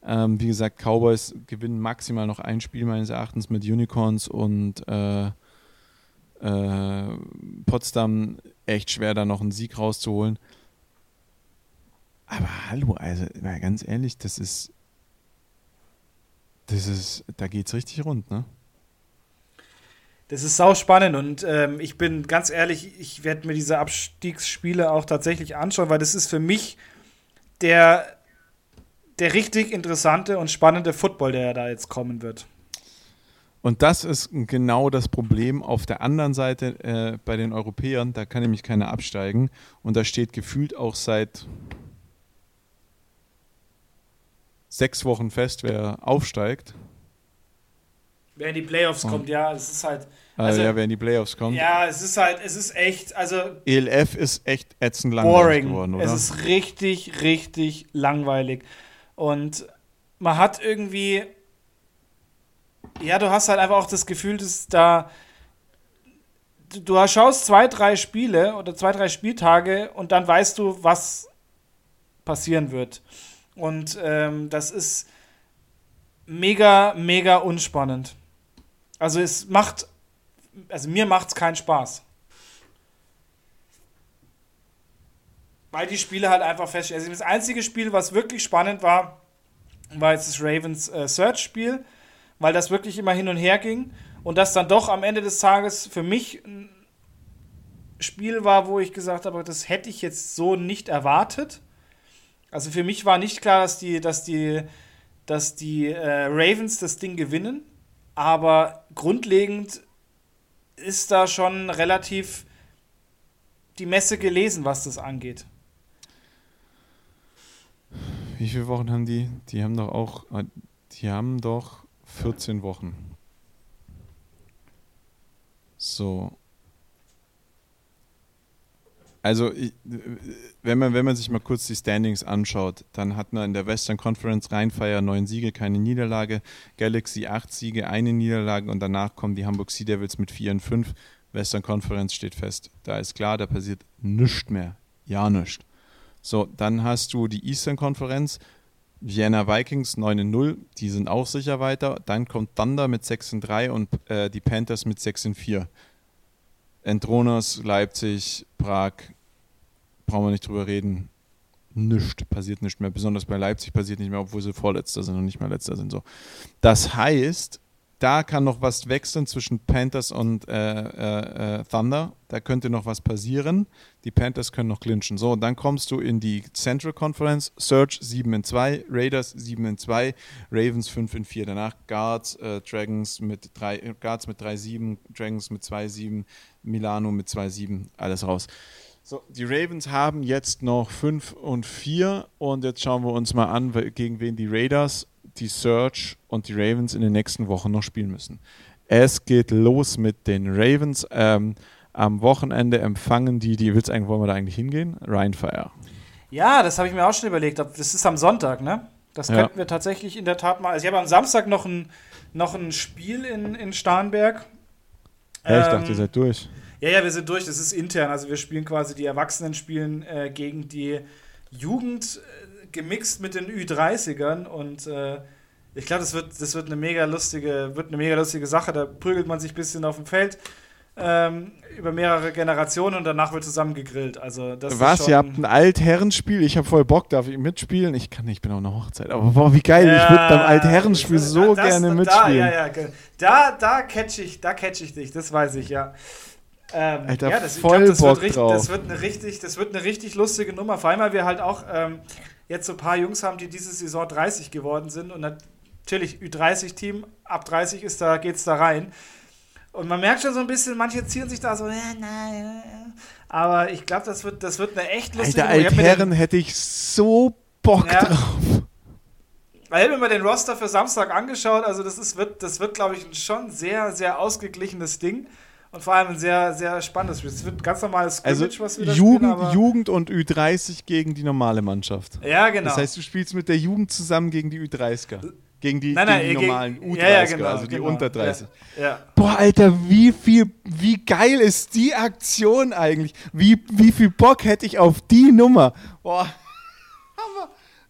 Ähm, wie gesagt, Cowboys gewinnen maximal noch ein Spiel meines Erachtens mit Unicorns und äh, äh, Potsdam echt schwer, da noch einen Sieg rauszuholen. Aber hallo, also ganz ehrlich, das ist, das ist, da geht's richtig rund, ne? Das ist sau spannend und ähm, ich bin ganz ehrlich, ich werde mir diese Abstiegsspiele auch tatsächlich anschauen, weil das ist für mich der, der richtig interessante und spannende Football, der da jetzt kommen wird. Und das ist genau das Problem auf der anderen Seite äh, bei den Europäern. Da kann nämlich keiner absteigen. Und da steht gefühlt auch seit sechs Wochen fest, wer aufsteigt. Wer in die Playoffs Und, kommt, ja, es ist halt. Also, ja, wer in die Playoffs kommt. Ja, es ist halt, es ist echt, also. ELF ist echt ätzend langweilig geworden, oder? Es ist richtig, richtig langweilig. Und man hat irgendwie. Ja, du hast halt einfach auch das Gefühl, dass da. Du schaust zwei, drei Spiele oder zwei, drei Spieltage und dann weißt du, was passieren wird. Und ähm, das ist mega, mega unspannend. Also es macht, also mir macht es keinen Spaß. Weil die Spiele halt einfach feststehen. Also das einzige Spiel, was wirklich spannend war, war jetzt das Ravens äh, Search-Spiel, weil das wirklich immer hin und her ging und das dann doch am Ende des Tages für mich ein Spiel war, wo ich gesagt habe, das hätte ich jetzt so nicht erwartet. Also für mich war nicht klar, dass die, dass die, dass die äh, Ravens das Ding gewinnen, aber grundlegend ist da schon relativ die Messe gelesen, was das angeht. Wie viele Wochen haben die? Die haben doch auch, die haben doch 14 Wochen. So, also, wenn man, wenn man sich mal kurz die Standings anschaut, dann hat man in der Western Conference Rheinfire neun Siege, keine Niederlage, Galaxy acht Siege, eine Niederlage und danach kommen die Hamburg Sea Devils mit vier und fünf. Western Conference steht fest. Da ist klar, da passiert nichts mehr. Ja, nichts. So, dann hast du die Eastern Conference, Vienna Vikings 9 und 0, die sind auch sicher weiter. Dann kommt Thunder mit 6 und 3 und äh, die Panthers mit 6 und 4. Entronas, Leipzig, Prag, brauchen wir nicht drüber reden. Nichts, passiert nicht mehr. Besonders bei Leipzig passiert nicht mehr, obwohl sie Vorletzter sind und nicht mehr Letzter sind. So. Das heißt, da kann noch was wechseln zwischen Panthers und äh, äh, äh, Thunder. Da könnte noch was passieren. Die Panthers können noch clinchen. So, dann kommst du in die Central Conference. Search 7 in 2, Raiders 7 in 2, Ravens 5 in 4. Danach Guards, äh, Dragons mit 3, Guards mit 3-7, Dragons mit 2-7, Milano mit 2-7. Alles raus. So, die Ravens haben jetzt noch 5 und 4 und jetzt schauen wir uns mal an, gegen wen die Raiders die Search und die Ravens in den nächsten Wochen noch spielen müssen. Es geht los mit den Ravens. Ähm, am Wochenende empfangen die, die willst eigentlich, wollen wir da eigentlich hingehen? Ryan Fire. Ja, das habe ich mir auch schon überlegt. Das ist am Sonntag, ne? Das ja. könnten wir tatsächlich in der Tat mal. Also ich habe am Samstag noch ein, noch ein Spiel in, in Starnberg. Ja, ich ähm, dachte, ihr seid durch. Ja, ja, wir sind durch. Das ist intern. Also wir spielen quasi die Erwachsenen spielen äh, gegen die Jugend gemixt mit den Ü30ern und äh, ich glaube, das wird, das wird eine mega lustige, wird eine mega lustige Sache. Da prügelt man sich ein bisschen auf dem Feld ähm, über mehrere Generationen und danach wird zusammen gegrillt. Also das Was? Ihr habt ein Altherrenspiel? Ich habe voll Bock, darf ich mitspielen? Ich kann nicht, ich bin auf einer Hochzeit. Aber boah, wie geil, ja, ich würde beim Altherrenspiel so das, gerne mitspielen. Da, ja, ja, da, da catch ich, da catch ich dich, das weiß ich, ja. Ähm, Alter, ja, das, voll glaub, das Bock wird richtig, drauf. Das wird, eine richtig, das wird eine richtig lustige Nummer. Vor allem, weil wir halt auch ähm, jetzt so ein paar Jungs haben, die diese Saison 30 geworden sind und natürlich Ü30-Team, ab 30 ist da, geht's da rein. Und man merkt schon so ein bisschen, manche ziehen sich da so, äh, nein, aber ich glaube, das wird, das wird eine echt lustige Alter, Altherren hätte ich so Bock ja. drauf. Ich habe mir mal den Roster für Samstag angeschaut, also das ist, wird, das wird, glaube ich, ein schon sehr, sehr ausgeglichenes Ding. Und vor allem ein sehr, sehr spannendes Spiel. Es wird ein ganz normales Scrimmage, also was wir da Jugend, spielen, Jugend und Ü30 gegen die normale Mannschaft. Ja, genau. Das heißt, du spielst mit der Jugend zusammen gegen die Ü30er. Gegen die, nein, nein, gegen die normalen U30, ja, ja, genau, also die genau. unter 30. Ja, Boah, Alter, wie viel, wie geil ist die Aktion eigentlich? Wie, wie viel Bock hätte ich auf die Nummer? Boah.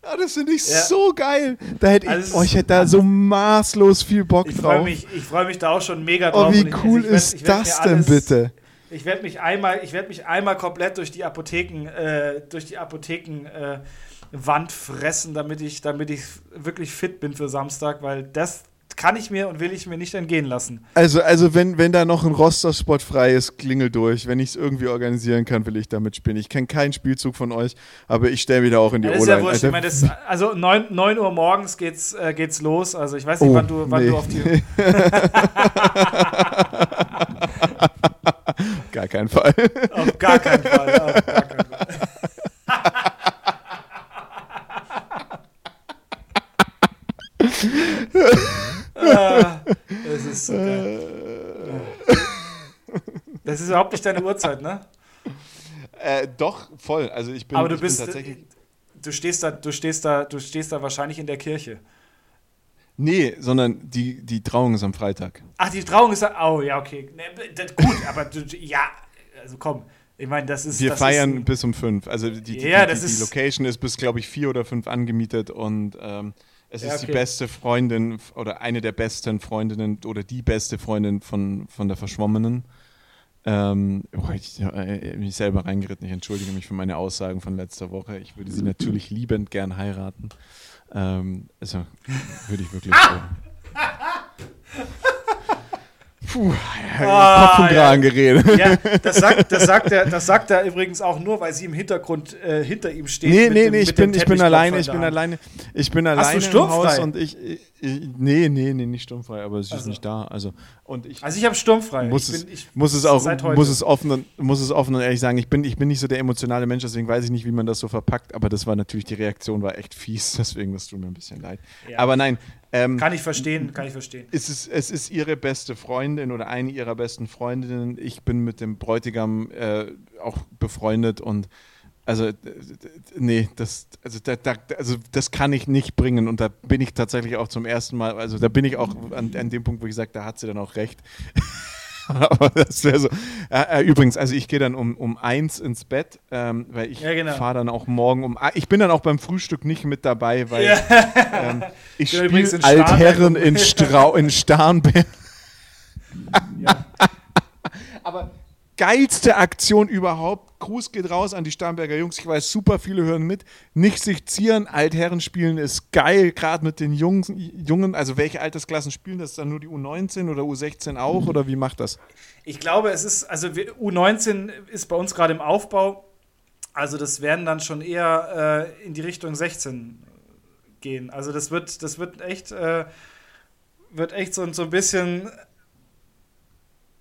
Ja, das finde ich Ja. so geil. Da hätte ich, Also es oh, ich hätte da so maßlos viel Bock Ich drauf. freue mich, ich freu mich da auch schon mega drauf. oh, wie und ich- also cool ich werd- ist ich werd mir das denn alles- bitte? Ich werde mich einmal, ich werde mich einmal komplett durch die Apotheken, äh, durch die Apotheken äh, Wand fressen, damit ich, damit ich wirklich fit bin für Samstag, weil das kann ich mir und will ich mir nicht entgehen lassen. Also, also wenn, wenn da noch ein Roster-Spot frei ist, klingel durch. Wenn ich es irgendwie organisieren kann, will ich damit spielen. Ich kenne keinen Spielzug von euch, aber ich stelle wieder auch in die ist ja O-Line. wurscht. Ich das, also 9, 9 Uhr morgens geht's, äh, geht's los. Also ich weiß nicht, Oh, wann, du, wann nee. du auf die. [laughs] Gar keinen Fall. Auf gar keinen Fall. Auf gar keinen Fall. Ah, das ist so geil. Das ist überhaupt nicht deine Uhrzeit, ne? [laughs] äh, doch, voll. Also ich bin, Aber du bist, tatsächlich. du stehst da, du stehst da, du stehst da wahrscheinlich in der Kirche. Nee, sondern die, die Trauung ist am Freitag. Ach, die Trauung ist, oh ja, okay, das, gut, aber du, ja, also komm, ich meine, das ist, Wir das feiern ist bis um fünf. Also die, die, Ja, die, die, die Location ist bis, glaube ich, vier oder fünf angemietet und ähm, es Ja, ist die okay. beste Freundin oder eine der besten Freundinnen oder die beste Freundin von, von der Verschwommenen. Ähm, oh, ich äh, mich selber reingeritten. Ich entschuldige mich für meine Aussagen von letzter Woche. Ich würde sie [laughs] natürlich liebend gern heiraten. Ähm, also würde ich wirklich [laughs] so. Puh, Ah, Kopf und ja. Kragen geredet. ja, das sagt, das sagt er, das sagt er übrigens auch nur, weil sie im Hintergrund äh, hinter ihm steht. Nee, nee, dem- nee, ich bin, ich bin Teppichklopfer alleine, in ich bin alleine. Ich bin Hast du alleine im sturmfrei? Haus und ich, ich, ich nee, nee, nee, nicht sturmfrei, aber sie ist Also. nicht da, also und ich Also ich habe sturmfrei. muss ich es, bin, ich, muss es auch, muss es offen und, muss es offen und ehrlich sagen, ich bin, ich bin nicht so der emotionale Mensch, deswegen weiß ich nicht, wie man das so verpackt, aber das war natürlich, die Reaktion war echt fies, [laughs] deswegen das tut mir ein bisschen leid. Ja. Aber nein, ähm, kann ich verstehen, kann ich verstehen. es ist, es ist ihre beste Freundin oder eine ihrer besten Freundinnen. Ich bin mit dem Bräutigam äh, auch befreundet und also nee, das, also, da, da, also das kann ich nicht bringen und da bin ich tatsächlich auch zum ersten Mal, also da bin ich auch an, an dem Punkt, wo ich sage, da hat sie dann auch recht. [laughs] [laughs] Aber das wäre so. Äh, äh, übrigens, also ich gehe dann um, um eins ins Bett, ähm, weil ich Ja, genau. fahre dann auch morgen um. Ich bin dann auch beim Frühstück nicht mit dabei, weil Ja. ähm, [laughs] ich Ja, spiele in Altherren in, Strau in Starnberg. [laughs] Ja. Aber geilste Aktion überhaupt. Gruß geht raus an die Starnberger Jungs. Ich weiß, super viele hören mit. Nicht sich zieren, Altherren spielen ist geil, gerade mit den Jungs, Jungen. Also welche Altersklassen spielen das? Dann nur die U19 oder U16 auch? Oder wie macht das? Ich glaube, es ist, also wir, U19 ist bei uns gerade im Aufbau. Also das werden dann schon eher äh, in die Richtung 16 gehen. Also das wird, das wird echt, äh, wird echt so, so ein bisschen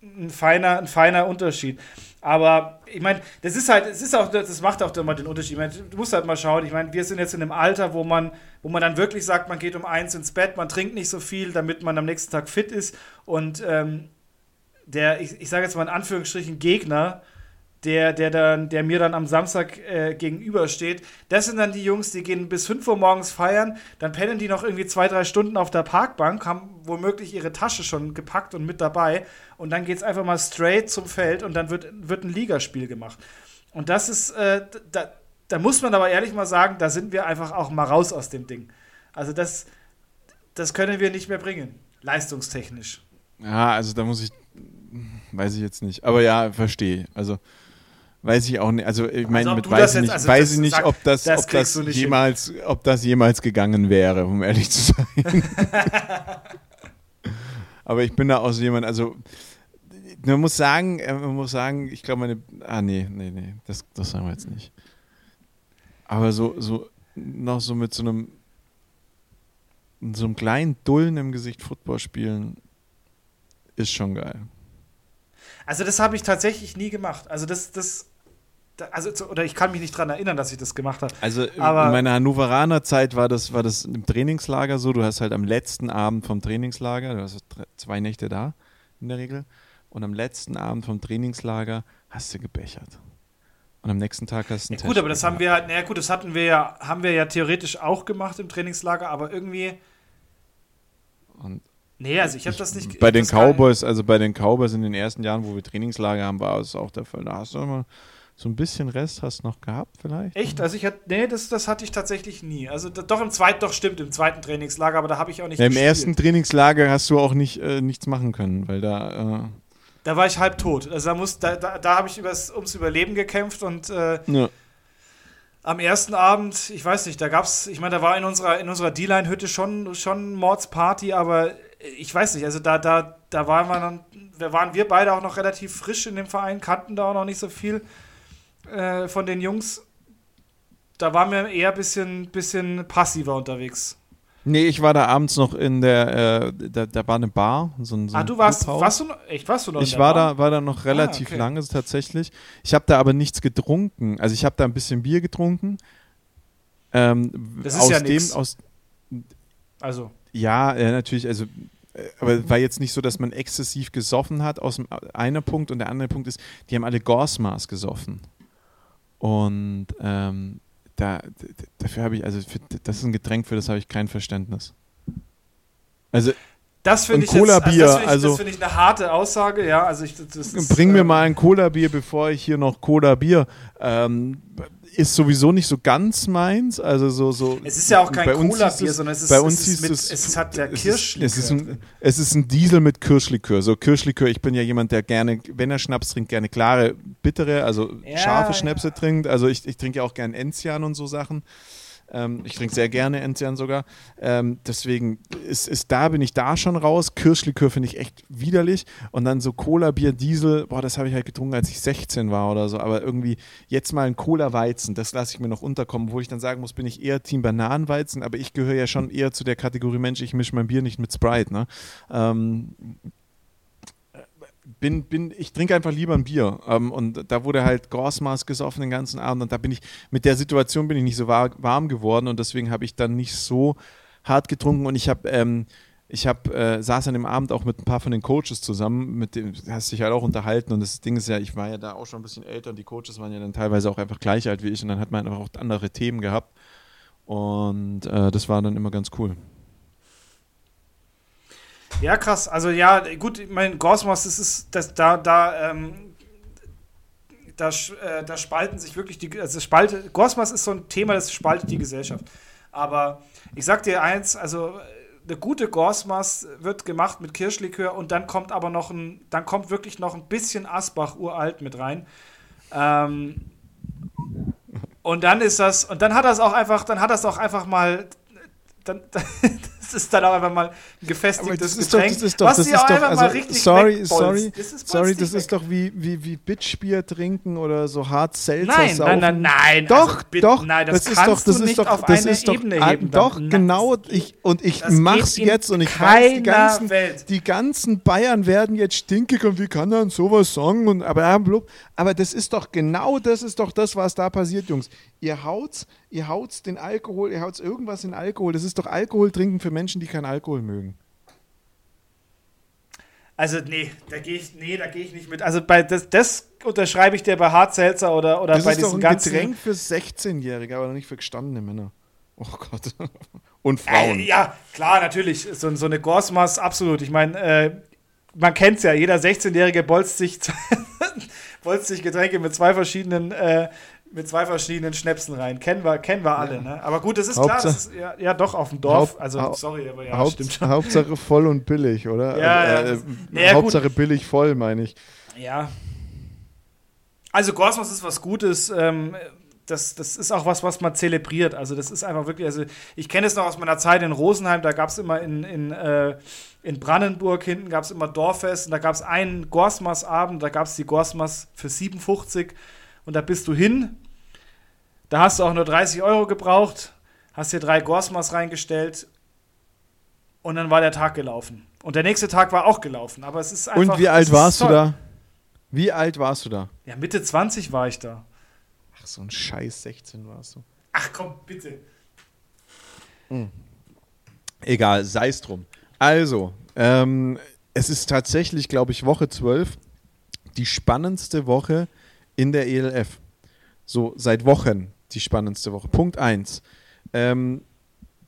ein feiner, ein feiner Unterschied. Aber ich meine, das ist halt, es ist auch, das macht auch immer den Unterschied. Ich meine, du musst halt mal schauen. Ich meine, wir sind jetzt in einem Alter, wo man, wo man dann wirklich sagt, man geht um eins ins Bett, man trinkt nicht so viel, damit man am nächsten Tag fit ist. Und ähm, der, ich, ich sage jetzt mal in Anführungsstrichen, Gegner, der, der, dann, der mir dann am Samstag äh, gegenübersteht, das sind dann die Jungs, die gehen bis 5 Uhr morgens feiern, dann pennen die noch irgendwie zwei, drei Stunden auf der Parkbank, haben womöglich ihre Tasche schon gepackt und mit dabei und dann geht es einfach mal straight zum Feld und dann wird, wird ein Ligaspiel gemacht. Und das ist, äh, da, da muss man aber ehrlich mal sagen, da sind wir einfach auch mal raus aus dem Ding. Also das, das können wir nicht mehr bringen, leistungstechnisch. Ja, also da muss ich, weiß ich jetzt nicht. Aber ja, verstehe. Also weiß ich auch nicht. Also ich meine, mit du das weiß ich jetzt- nicht, also weiß ich nicht, sag- ob das, das ob das nicht hin. jemals, ob das jemals gegangen wäre, um ehrlich zu sein. [laughs] Aber ich bin da auch so jemand, also man muss sagen, äh, man muss sagen, ich glaube meine, ah nee, nee, nee, das, das sagen wir jetzt nicht. Aber so, so noch so mit so einem so einem kleinen Dullen im Gesicht Football spielen ist schon geil. Also das habe ich tatsächlich nie gemacht. Also das, das, da- also oder ich kann mich nicht dran erinnern, dass ich das gemacht habe. Also in- Aber- in meiner Hannoveraner Zeit war das, war das im Trainingslager so. Du hast halt am letzten Abend vom Trainingslager, du hast zwei Nächte da in der Regel, und am letzten Abend vom Trainingslager hast du gebechert. Und am nächsten Tag hast du einen Ja, gut, aber das haben wir halt, naja gut, das hatten wir ja, haben wir ja theoretisch auch gemacht im Trainingslager, aber irgendwie, Nee, also ich habe das nicht. Bei den Cowboys, also bei den Cowboys in den ersten Jahren, wo wir Trainingslager haben, war es auch der Fall. Da hast du immer so ein bisschen Rest hast noch gehabt, vielleicht? Echt? Also ich hatte, nee, das, das hatte ich tatsächlich nie. Also doch im zweiten, doch stimmt, im zweiten Trainingslager, aber da habe ich auch nicht ja, Im ersten Trainingslager hast du auch nicht äh, nichts machen können, weil da. Äh da war ich halb tot. Also da muss, da, da, da habe ich übers, ums Überleben gekämpft und äh, ja. am ersten Abend, ich weiß nicht, da gab's, ich meine, da war in unserer, in unserer D-Line-Hütte schon, schon Mordsparty, aber ich weiß nicht, also da, da, da waren wir dann, da waren wir beide auch noch relativ frisch in dem Verein, kannten da auch noch nicht so viel äh, von den Jungs, da waren wir eher ein bisschen, bisschen passiver unterwegs. Nee, ich war da abends noch in der, äh, da, da war eine Bar. So ein, so ah, du warst, warst du noch, echt, warst du noch Ich war Bar? da, war da noch ah, relativ ah, okay. lange tatsächlich. Ich habe da aber nichts getrunken. Also ich habe da ein bisschen Bier getrunken. Ähm, das ist aus ja dem, aus, Also. Ja, ja, natürlich, also äh, aber war jetzt nicht so, dass man exzessiv gesoffen hat, aus dem einer Punkt und der andere Punkt ist, die haben alle Gorsmaß gesoffen. Und ähm, da, dafür habe ich, also für, das ist ein Getränk, für das habe ich kein Verständnis. Also das finde ich, Cola -Bier, also, also, das finde ich eine harte Aussage, ja. Also ich, das ist, bring mir ähm, mal ein Cola-Bier, bevor ich hier noch Cola-Bier ähm, ist sowieso nicht so ganz meins. Also so, so es ist ja auch kein Cola-Bier, sondern es ist, bei uns es ist, mit, es, es hat der Kirschlikör. Es ist, ein, es ist ein Diesel mit Kirschlikör. So Kirschlikör, ich bin ja jemand, der gerne, wenn er Schnaps trinkt, gerne klare, bittere, also ja, scharfe Schnäpse ja. trinkt. Also ich, ich trinke ja auch gerne Enzian und so Sachen. Ähm, ich trinke sehr gerne Enzian sogar. Ähm, deswegen ist, ist da, bin ich da schon raus. Kirschlikör finde ich echt widerlich. Und dann so Cola, Bier, Diesel, boah, das habe ich halt getrunken, als ich 16 war oder so. Aber irgendwie jetzt mal ein Cola-Weizen, das lasse ich mir noch unterkommen, wo ich dann sagen muss, bin ich eher Team Bananenweizen, aber ich gehöre ja schon eher zu der Kategorie Mensch, ich mische mein Bier nicht mit Sprite. Ne? Ähm, bin, bin, ich trinke einfach lieber ein Bier. Ähm, und da wurde halt Gorsmaß gesoffen den ganzen Abend. Und da bin ich, mit der Situation bin ich nicht so war, warm geworden und deswegen habe ich dann nicht so hart getrunken. Und ich habe, ähm, ich habe, äh, saß an dem Abend auch mit ein paar von den Coaches zusammen, mit dem hast dich halt auch unterhalten. Und das Ding ist ja, ich war ja da auch schon ein bisschen älter und die Coaches waren ja dann teilweise auch einfach gleich alt wie ich. Und dann hat man einfach auch andere Themen gehabt. Und äh, das war dann immer ganz cool. Ja, krass. Also ja, gut, ich meine, Gosmos, das ist, das, da, da, ähm, da, äh, da spalten sich wirklich die, also spaltet, Gosmos ist so ein Thema, das spaltet die Gesellschaft. Aber ich sag dir eins, also eine gute Gorsmas wird gemacht mit Kirschlikör und dann kommt aber noch ein, dann kommt wirklich noch ein bisschen Asbach uralt mit rein. Ähm, und dann ist das, und dann hat das auch einfach, dann hat das auch einfach mal, dann, [laughs] das ist dann auch einfach mal ein gefestigtes das Getränk. Doch, das ist doch, was das ist doch, also, sorry, sorry, das sorry, das ist doch wie, wie, wie Bitchbier trinken oder so hart Seltzer Nein, nein, nein, nein. Doch, also, doch, nein, das, das ist doch, das ist doch, das ist doch, Ebene heben. Doch, dann, genau, ich, und ich mach's jetzt und ich weiß, die ganzen, die ganzen Bayern werden jetzt stinkig und wie kann dann sowas sagen und, aber, aber das ist doch genau das ist doch das, was da passiert, Jungs. Ihr haut's, ihr haut's den Alkohol, ihr haut's irgendwas in Alkohol. Das ist doch Alkohol trinken für Menschen, die keinen Alkohol mögen. Also, nee, da gehe ich, nee, da ich nicht mit. Also, bei das, das unterschreibe ich dir bei Hartselzer oder, oder das bei ist diesen doch ein Getränk für 16-Jährige, aber nicht für gestandene Männer. Oh Gott. [laughs] Und Frauen. Äh, ja, klar, natürlich. So, so eine Gorsmas, absolut. Ich meine, äh, man kennt es ja, jeder 16-Jährige bolzt sich, [laughs] bolzt sich Getränke mit zwei verschiedenen äh, mit zwei verschiedenen Schnäpsen rein. Kennen wir, kennen wir alle, ja. ne? Aber gut, das ist Hauptsache, klar, das ist ja, ja, doch auf dem Dorf. Haupt, also, sorry, aber ja, Haupt, stimmt schon. Hauptsache voll und billig, oder? Ja, äh, ja, äh, naja, Hauptsache gut. billig voll, meine ich. Ja. Also, Gorsmos ist was Gutes. Ähm, das, das ist auch was, was man zelebriert. Also, das ist einfach wirklich, also, ich kenne es noch aus meiner Zeit in Rosenheim, da gab es immer in, in, äh, in Brandenburg hinten gab es immer Dorffest und da gab es einen Gorsmas-Abend, da gab es die Gorsmas für 57 und da bist du hin. Da hast du auch nur 30 Euro gebraucht, hast dir drei Gorsmas reingestellt und dann war der Tag gelaufen. Und der nächste Tag war auch gelaufen. Aber es ist einfach. Und wie alt warst du da? Wie alt warst du da? Ja, Mitte 20 war ich da. Ach, so ein Scheiß 16 warst du. Ach komm, bitte. Hm. Egal, sei es drum. Also, ähm, es ist tatsächlich, glaube ich, Woche 12 die spannendste Woche in der ELF. So seit Wochen die spannendste Woche. Punkt 1. Ähm,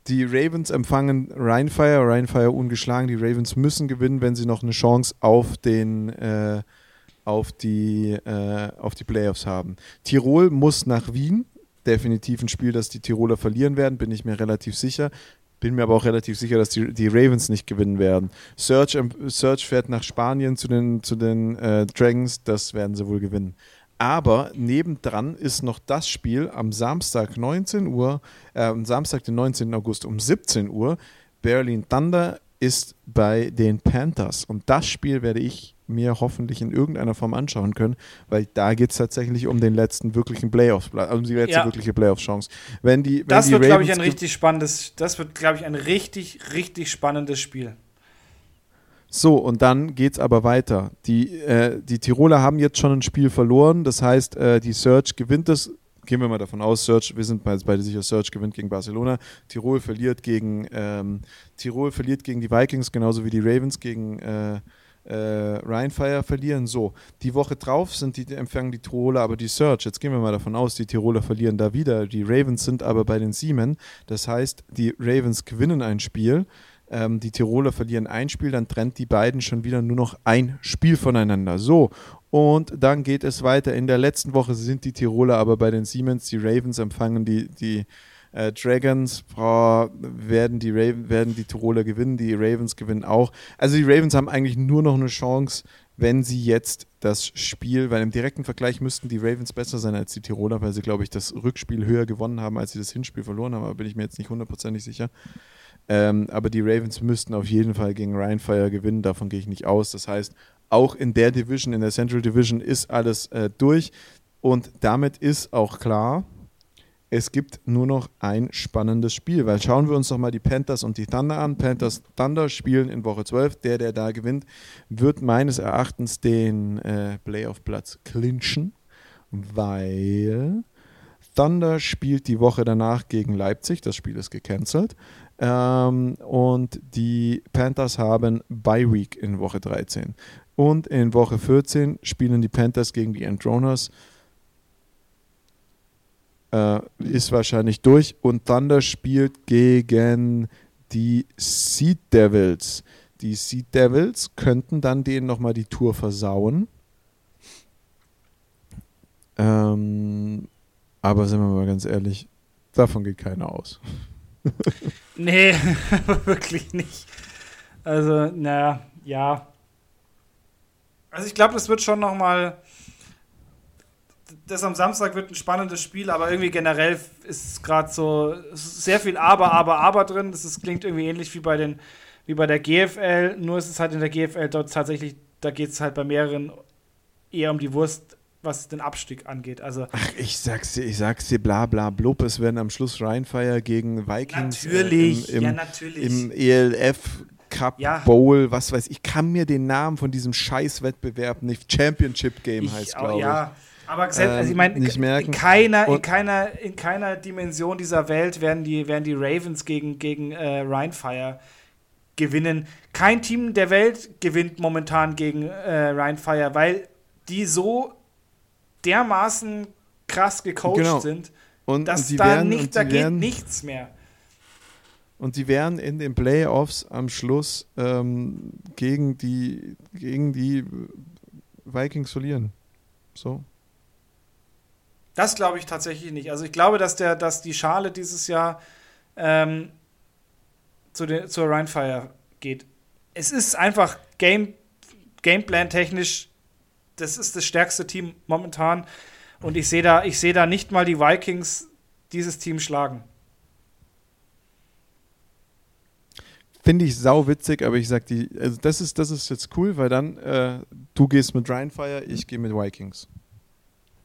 Die Ravens empfangen Rheinfire, Rheinfire ungeschlagen. Die Ravens müssen gewinnen, wenn sie noch eine Chance auf den äh, auf die, äh, auf die Playoffs haben. Tirol muss nach Wien. Definitiv ein Spiel, das die Tiroler verlieren werden, bin ich mir relativ sicher. Bin mir aber auch relativ sicher, dass die, die Ravens nicht gewinnen werden. Search, Search fährt nach Spanien zu den, zu den äh, Dragons, das werden sie wohl gewinnen. Aber nebendran ist noch das Spiel am Samstag 19 Uhr, äh, am Samstag, den 19. August um 17 Uhr. Berlin Thunder ist bei den Panthers. Und das Spiel werde ich mir hoffentlich in irgendeiner Form anschauen können, weil da geht es tatsächlich um den letzten wirklichen Playoffs, um die letzte ja. wirkliche Playoff-Chance. Wenn die, wenn das wird, glaube ich, ein richtig spannendes, das wird, glaube ich, ein richtig, richtig spannendes Spiel. So, und dann geht es aber weiter. Die, äh, die Tiroler haben jetzt schon ein Spiel verloren, das heißt, äh, die Search gewinnt es gehen wir mal davon aus, Search, wir sind beide sicher, Search gewinnt gegen Barcelona, Tirol verliert gegen ähm, Tirol verliert gegen die Vikings, genauso wie die Ravens gegen äh, äh, Rheinfire verlieren. So, die Woche drauf sind die, empfangen die Tiroler aber die Search. Jetzt gehen wir mal davon aus, die Tiroler verlieren da wieder. Die Ravens sind aber bei den Siemen. Das heißt, die Ravens gewinnen ein Spiel. Ähm, die Tiroler verlieren ein Spiel, dann trennt die beiden schon wieder nur noch ein Spiel voneinander. So, und dann geht es weiter. In der letzten Woche sind die Tiroler aber bei den Siemens. Die Ravens empfangen die, die äh, Dragons oh, werden, die Raven, werden die Tiroler gewinnen, die Ravens gewinnen auch. Also die Ravens haben eigentlich nur noch eine Chance, wenn sie jetzt das Spiel, weil im direkten Vergleich müssten die Ravens besser sein als die Tiroler, weil sie, glaube ich, das Rückspiel höher gewonnen haben, als sie das Hinspiel verloren haben, aber bin ich mir jetzt nicht hundertprozentig sicher. Ähm, aber die Ravens müssten auf jeden Fall gegen Rheinfire gewinnen, davon gehe ich nicht aus. Das heißt, auch in der Division, in der Central Division ist alles äh, durch und damit ist auch klar, es gibt nur noch ein spannendes Spiel, weil schauen wir uns doch mal die Panthers und die Thunder an. Panthers Thunder spielen in Woche 12. Der, der da gewinnt, wird meines Erachtens den äh, Playoff-Platz clinchen, weil Thunder spielt die Woche danach gegen Leipzig. Das Spiel ist gecancelt. Ähm, und die Panthers haben Bye Week in Woche 13. Und in Woche 14 spielen die Panthers gegen die Androners äh, ist wahrscheinlich durch. Und Thunder spielt gegen die Seed Devils. Die Seed Devils könnten dann denen nochmal die Tour versauen. Ähm, aber sind wir mal ganz ehrlich, davon geht keiner aus. [laughs] nee, [laughs] wirklich nicht. Also, naja, ja. Also ich glaube, das wird schon nochmal das am Samstag wird ein spannendes Spiel, aber irgendwie generell ist gerade so sehr viel Aber, Aber, Aber drin. Das ist, klingt irgendwie ähnlich wie bei, den, wie bei der GFL, nur ist es halt in der GFL dort tatsächlich, da geht es halt bei mehreren eher um die Wurst, was den Abstieg angeht. Also, Ach, ich sag's dir, ich sag's dir, bla bla blub, es werden am Schluss Rheinfire gegen Vikings natürlich, äh, im, im, ja, natürlich. im ELF Cup ja. Bowl, was weiß ich, kann mir den Namen von diesem Scheißwettbewerb nicht Championship Game ich heißt, glaube ich. Ja. Aber selbst, also ich meine, ähm, in keiner, in, keiner, in keiner Dimension dieser Welt werden die, werden die Ravens gegen, gegen äh, Rheinfire gewinnen. Kein Team der Welt gewinnt momentan gegen äh, Rheinfire, weil die so dermaßen krass gecoacht genau. sind, und, dass und da werden, nicht, da geht nichts mehr. Und sie werden in den Playoffs am Schluss ähm, gegen, die, gegen die Vikings verlieren. So. Das glaube ich tatsächlich nicht. Also ich glaube, dass, der, dass die Schale dieses Jahr ähm, zu den, zur Rheinfire geht. Es ist einfach Game, Gameplan-technisch, das ist das stärkste Team momentan. Und ich sehe da, seh da nicht mal die Vikings dieses Team schlagen. Finde ich sau witzig, aber ich sag die, also das ist, das ist jetzt cool, weil dann äh, du gehst mit Rheinfire, ich gehe mit Vikings.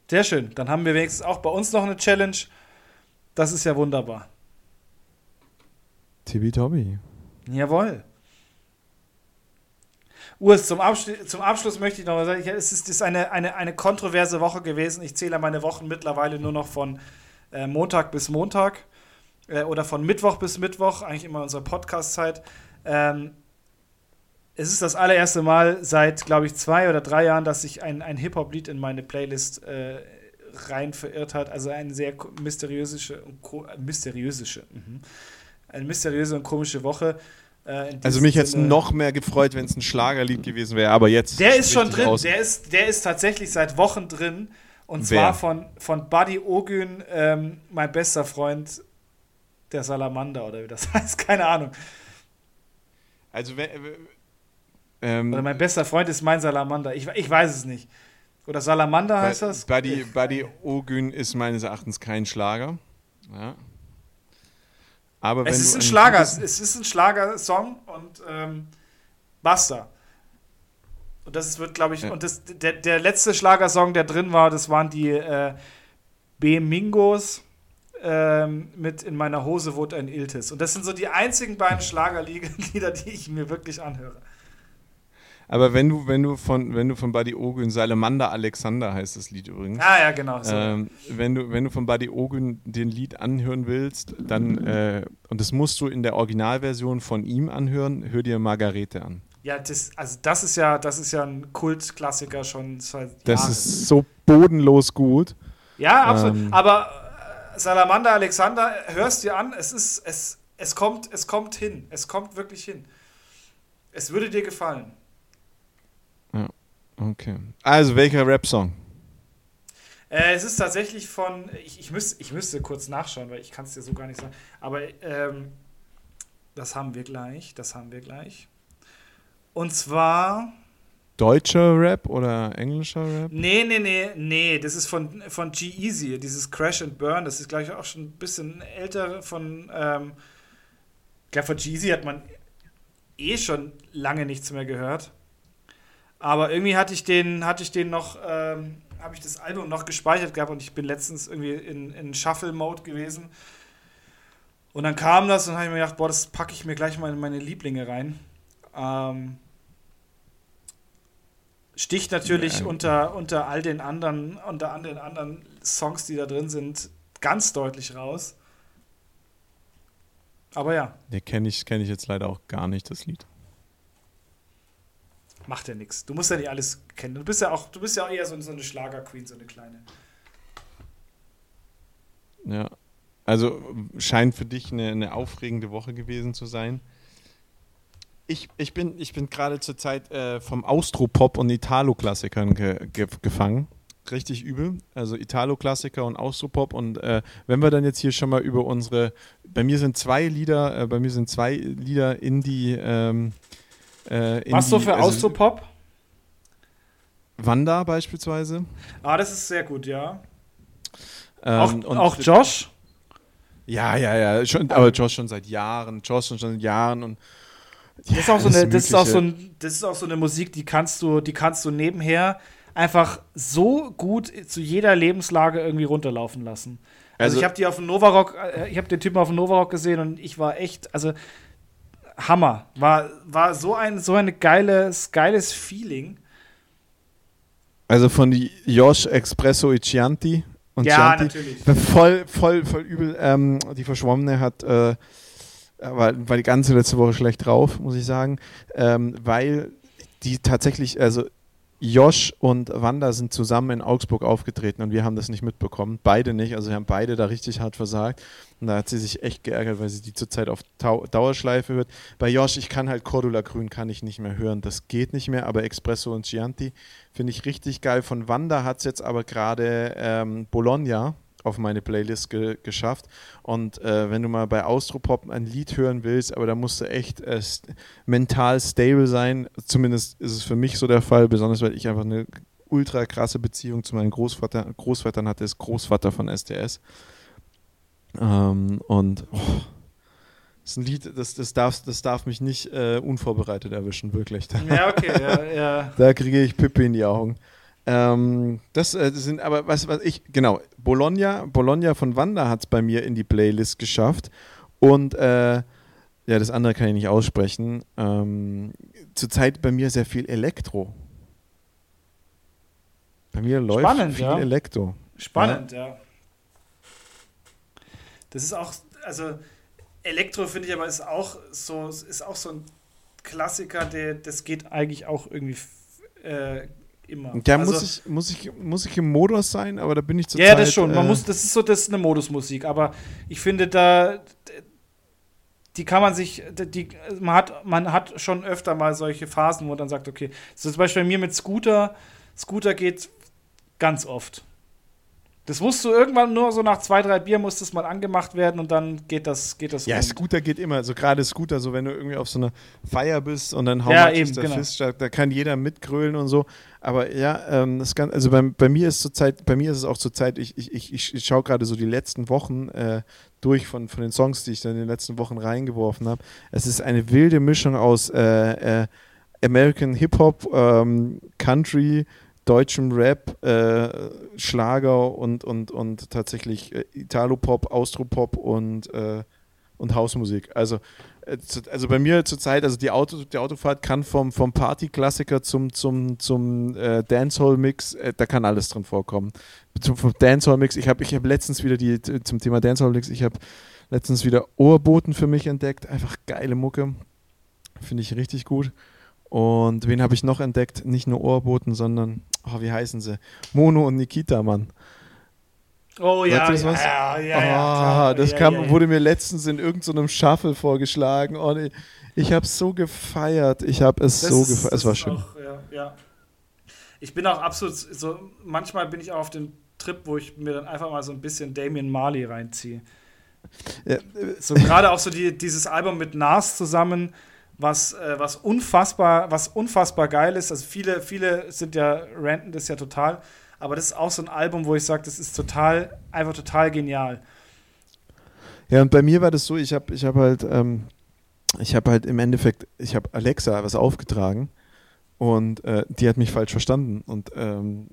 Sehr schön. Dann haben wir wenigstens auch bei uns noch eine Challenge. Das ist ja wunderbar. Tibi Tobi. Jawohl. Urs, zum, Absch zum Abschluss möchte ich noch mal sagen, es ist, ist eine, eine, eine kontroverse Woche gewesen. Ich zähle meine Wochen mittlerweile nur noch von äh, Montag bis Montag äh, oder von Mittwoch bis Mittwoch, eigentlich immer unsere Podcast-Zeit. Ähm, es ist das allererste Mal seit, glaube ich, zwei oder drei Jahren, dass sich ein, ein Hip-Hop-Lied in meine Playlist äh, rein verirrt hat. Also ein sehr mysteriösische, mysteriösische, mhm. eine mysteriöse und komische Woche. Äh, also mich hätte es noch mehr gefreut, wenn es ein Schlagerlied gewesen wäre, aber jetzt. Der ist schon drin, der ist, der ist tatsächlich seit Wochen drin. Und Wer? zwar von, von Buddy Ogün, ähm, mein bester Freund, der Salamander oder wie das [laughs] heißt, keine Ahnung. Also, äh, ähm, oder mein bester Freund ist mein Salamander. Ich, ich weiß es nicht. Oder Salamander heißt das? Buddy, Buddy Ogün ist meines Erachtens kein Schlager. Ja. Aber es ist ein Schlager, es ist ein Schlagersong und ähm, basta. Und das wird, glaube ich, ja. und das, der, der letzte Schlagersong, der drin war, das waren die äh, B-Mingos ähm, mit In meiner Hose wohnt ein Iltis. Und das sind so die einzigen beiden [laughs] Schlagerlieder, die ich mir wirklich anhöre. Aber wenn du, wenn du von, wenn du von Buddy Ogün, Salamander Alexander heißt das Lied übrigens. Ah ja, genau. So. Ähm, wenn, du, wenn du von Buddy Ogün den Lied anhören willst, dann, äh, und das musst du in der Originalversion von ihm anhören, hör dir Margarete an. Ja, das, also das ist ja, das ist ja ein Kultklassiker schon seit Das Jahren. ist so bodenlos gut. Ja, absolut. Ähm, Aber äh, Salamander Alexander, hörst dir an, es ist, es, es kommt, es kommt hin. Es kommt wirklich hin. Es würde dir gefallen. Okay. Also, welcher Rap-Song? Äh, es ist tatsächlich von, ich, ich, müsst, ich müsste kurz nachschauen, weil ich kann es dir so gar nicht sagen. Aber ähm, das haben wir gleich, das haben wir gleich. Und zwar. Deutscher Rap oder englischer Rap? Nee, nee, nee, nee. Das ist von, von G-Easy, dieses Crash and Burn. Das ist, glaube ich, auch schon ein bisschen älter von. Ähm, ich glaube, von G-Easy hat man eh schon lange nichts mehr gehört. Aber irgendwie hatte ich den, hatte ich den noch, ähm, habe ich das Album noch gespeichert gehabt und ich bin letztens irgendwie in, in Shuffle-Mode gewesen. Und dann kam das und habe ich mir gedacht, boah, das packe ich mir gleich mal in meine Lieblinge rein. Ähm, sticht natürlich ja. unter, unter all den anderen, unter all den anderen Songs, die da drin sind, ganz deutlich raus. Aber ja. Den kenne ich, kenn ich jetzt leider auch gar nicht, das Lied macht ja nichts. Du musst ja nicht alles kennen. Du bist ja auch, du bist ja auch eher so, so eine Schlager-Queen, so eine kleine. Ja. Also scheint für dich eine, eine aufregende Woche gewesen zu sein. Ich, ich bin, ich bin gerade zur Zeit äh, vom Austropop und Italo-Klassikern ge, ge, gefangen. Richtig übel. Also Italo-Klassiker und Austropop. Und äh, wenn wir dann jetzt hier schon mal über unsere, bei mir sind zwei Lieder, äh, bei mir sind zwei Lieder in die ähm, äh, Was so für also, Austropop? Wanda beispielsweise. Ah, das ist sehr gut, ja. Ähm, auch, auch Josh? Ja, ja, ja. Schon, aber Josh schon seit Jahren. Josh schon seit Jahren und ja, das, ist auch so eine, das, ist auch so ein, das ist auch so eine Musik, die kannst du, die kannst du nebenher einfach so gut zu jeder Lebenslage irgendwie runterlaufen lassen. Also, also ich habe die auf dem Novarock, äh, ich habe den Typen auf dem Novarock gesehen und ich war echt, also Hammer. War, war so ein so ein geiles, geiles Feeling. Also von Josh Espresso e Chianti und ja, Chianti. natürlich. Voll, voll, voll übel. Ähm, die Verschwommene hat äh, war, war die ganze letzte Woche schlecht drauf, muss ich sagen. Ähm, weil die tatsächlich, also Josh und Wanda sind zusammen in Augsburg aufgetreten und wir haben das nicht mitbekommen. Beide nicht, also wir haben beide da richtig hart versagt. Und da hat sie sich echt geärgert, weil sie die zurzeit auf Tau Dauerschleife hört. Bei Josh, ich kann halt Cordula Grün kann ich nicht mehr hören. Das geht nicht mehr, aber Espresso und Chianti finde ich richtig geil. Von Wanda hat es jetzt aber gerade ähm, Bologna auf meine Playlist ge geschafft. Und äh, wenn du mal bei Austropop ein Lied hören willst, aber da musst du echt äh, st mental stable sein. Zumindest ist es für mich so der Fall, besonders weil ich einfach eine ultra krasse Beziehung zu meinen Großvater, Großvätern hatte, ist Großvater von STS. Ähm, und oh, das ist ein Lied, das, das, darf, das darf mich nicht äh, unvorbereitet erwischen, wirklich. Ja, okay, ja, ja. Da kriege ich Pippi in die Augen. Ähm, das, äh, sind aber, was, was ich, genau, Bologna, Bologna von Wanda hat es bei mir in die Playlist geschafft. Und äh, ja, das andere kann ich nicht aussprechen. Ähm, zurzeit bei mir sehr viel Elektro. Bei mir läuft Spannend, viel ja. Elektro. Spannend, ja. ja. Das ist auch, also Elektro finde ich aber ist auch so, ist auch so ein Klassiker, der, das geht eigentlich auch irgendwie äh, immer. Ja, also, muss, ich, muss, ich, muss ich im Modus sein, aber da bin ich zu Ja, Zeit, das schon. Man äh, muss, das ist so, das ist eine Modusmusik, aber ich finde da. die kann man sich, die, man, hat, man hat schon öfter mal solche Phasen, wo man dann sagt, okay, so zum Beispiel bei mir mit Scooter, Scooter geht ganz oft. Das musst du irgendwann nur so nach zwei, drei Bier muss das mal angemacht werden und dann geht das, geht das Ja, rund. Scooter geht immer. So gerade Scooter, so wenn du irgendwie auf so einer Feier bist und dann hauen ja, eben, der genau. Fist, da kann jeder mitgrölen und so. Aber ja, ähm, das kann, also bei, bei mir ist zurzeit, bei mir ist es auch zurzeit, ich, ich, ich, ich schaue gerade so die letzten Wochen äh, durch von, von den Songs, die ich dann in den letzten Wochen reingeworfen habe. Es ist eine wilde Mischung aus äh, äh, American Hip-Hop, ähm, Country, deutschem Rap, äh, Schlager und, und, und tatsächlich äh, Italo-Pop, Austropop und, äh, und Hausmusik. Also, äh, also bei mir zurzeit, also die, Auto, die Autofahrt kann vom, vom Party-Klassiker zum, zum, zum äh, Dancehall-Mix, äh, da kann alles drin vorkommen. Zum, vom Dancehall-Mix, ich habe ich hab letztens wieder die, zum Thema Dancehall-Mix, ich habe letztens wieder Ohrboten für mich entdeckt. Einfach geile Mucke. Finde ich richtig gut. Und wen habe ich noch entdeckt? Nicht nur Ohrboten, sondern, oh, wie heißen sie? Mono und Nikita, Mann. Oh ja, das was? ja, ja, ja, oh, Das ja, kam, ja, wurde mir letztens in irgendeinem so Shuffle vorgeschlagen. Oh, nee. Ich habe es so gefeiert. Ich habe es das so gefeiert. Es war schön. Auch, ja, Ich bin auch absolut so, manchmal bin ich auch auf dem Trip, wo ich mir dann einfach mal so ein bisschen Damien Marley reinziehe. So gerade auch so die, dieses Album mit Nas zusammen was, äh, was unfassbar, was unfassbar geil ist. Also viele, viele sind ja, ranten das ja total, aber das ist auch so ein Album, wo ich sage, das ist total, einfach total genial. Ja, und bei mir war das so, ich habe ich hab halt, ähm, ich habe halt im Endeffekt, ich habe Alexa was aufgetragen und äh, die hat mich falsch verstanden. Und ähm,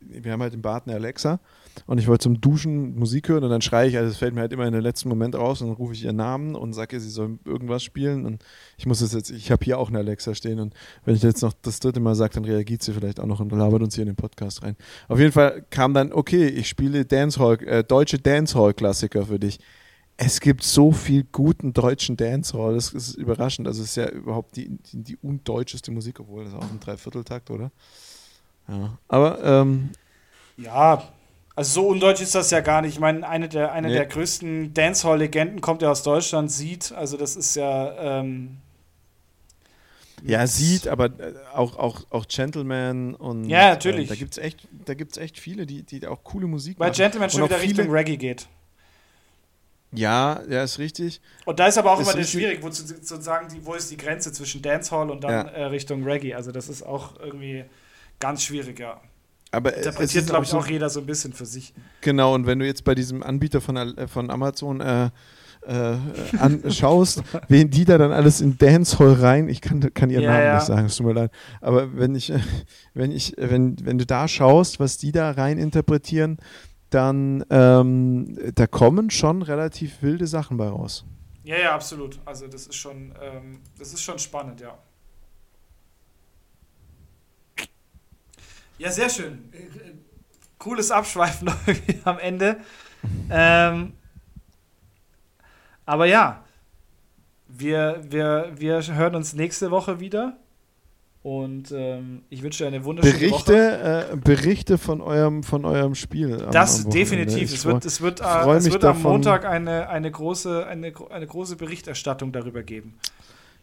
wir haben halt im Bad eine Alexa und ich wollte zum Duschen Musik hören und dann schreie ich, also es fällt mir halt immer in den letzten Moment raus und dann rufe ich ihren Namen und sage ihr, sie soll irgendwas spielen und ich muss es jetzt, ich habe hier auch eine Alexa stehen und wenn ich jetzt noch das dritte Mal sage, dann reagiert sie vielleicht auch noch und labert uns hier in den Podcast rein. Auf jeden Fall kam dann, okay, ich spiele Dancehall, äh, deutsche Dancehall-Klassiker für dich. Es gibt so viel guten deutschen Dancehall, das ist überraschend. Also es ist ja überhaupt die, die, die undeutscheste Musik, obwohl das auch ein Dreivierteltakt, oder? Ja. Aber ähm, ja, also so undeutsch ist das ja gar nicht. Ich meine, eine der, eine nee. der größten Dancehall-Legenden kommt ja aus Deutschland, sieht. Also das ist ja. Ähm, ja, sieht, aber äh, auch, auch, auch Gentleman und. Ja, natürlich. Äh, da gibt es echt, echt viele, die, die auch coole Musik Weil machen. Weil Gentleman schon wieder Richtung Reggae geht. Ja, ja, ist richtig. Und da ist aber auch ist immer schwierig, wo zu, sozusagen die, wo ist die Grenze zwischen Dancehall und dann ja. äh, Richtung Reggae. Also das ist auch irgendwie ganz schwierig, ja. Aber Interpretiert, glaube ich, auch jeder so ein bisschen für sich. Genau, und wenn du jetzt bei diesem Anbieter von, äh, von Amazon äh, äh, anschaust, [laughs] wen die da dann alles in Dancehall rein, ich kann, kann ihren ja, Namen ja. nicht sagen, es tut mir leid, aber wenn ich, wenn ich, wenn, wenn du da schaust, was die da rein interpretieren, dann ähm, da kommen schon relativ wilde Sachen bei raus. Ja, ja, absolut. Also das ist schon, ähm, das ist schon spannend, ja. Ja, sehr schön. Cooles Abschweifen [laughs] am Ende. Ähm, aber ja, wir, wir, wir hören uns nächste Woche wieder. Und ähm, ich wünsche dir eine wunderschöne Berichte, Woche. Äh, Berichte von eurem, von eurem Spiel. Am, das am definitiv. Es wird, es wird, äh, es wird am Montag eine, eine, große, eine, eine große Berichterstattung darüber geben.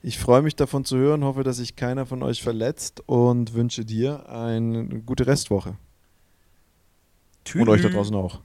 Ich freue mich davon zu hören, hoffe, dass sich keiner von euch verletzt und wünsche dir eine gute Restwoche. Tschüss. Und euch da draußen auch.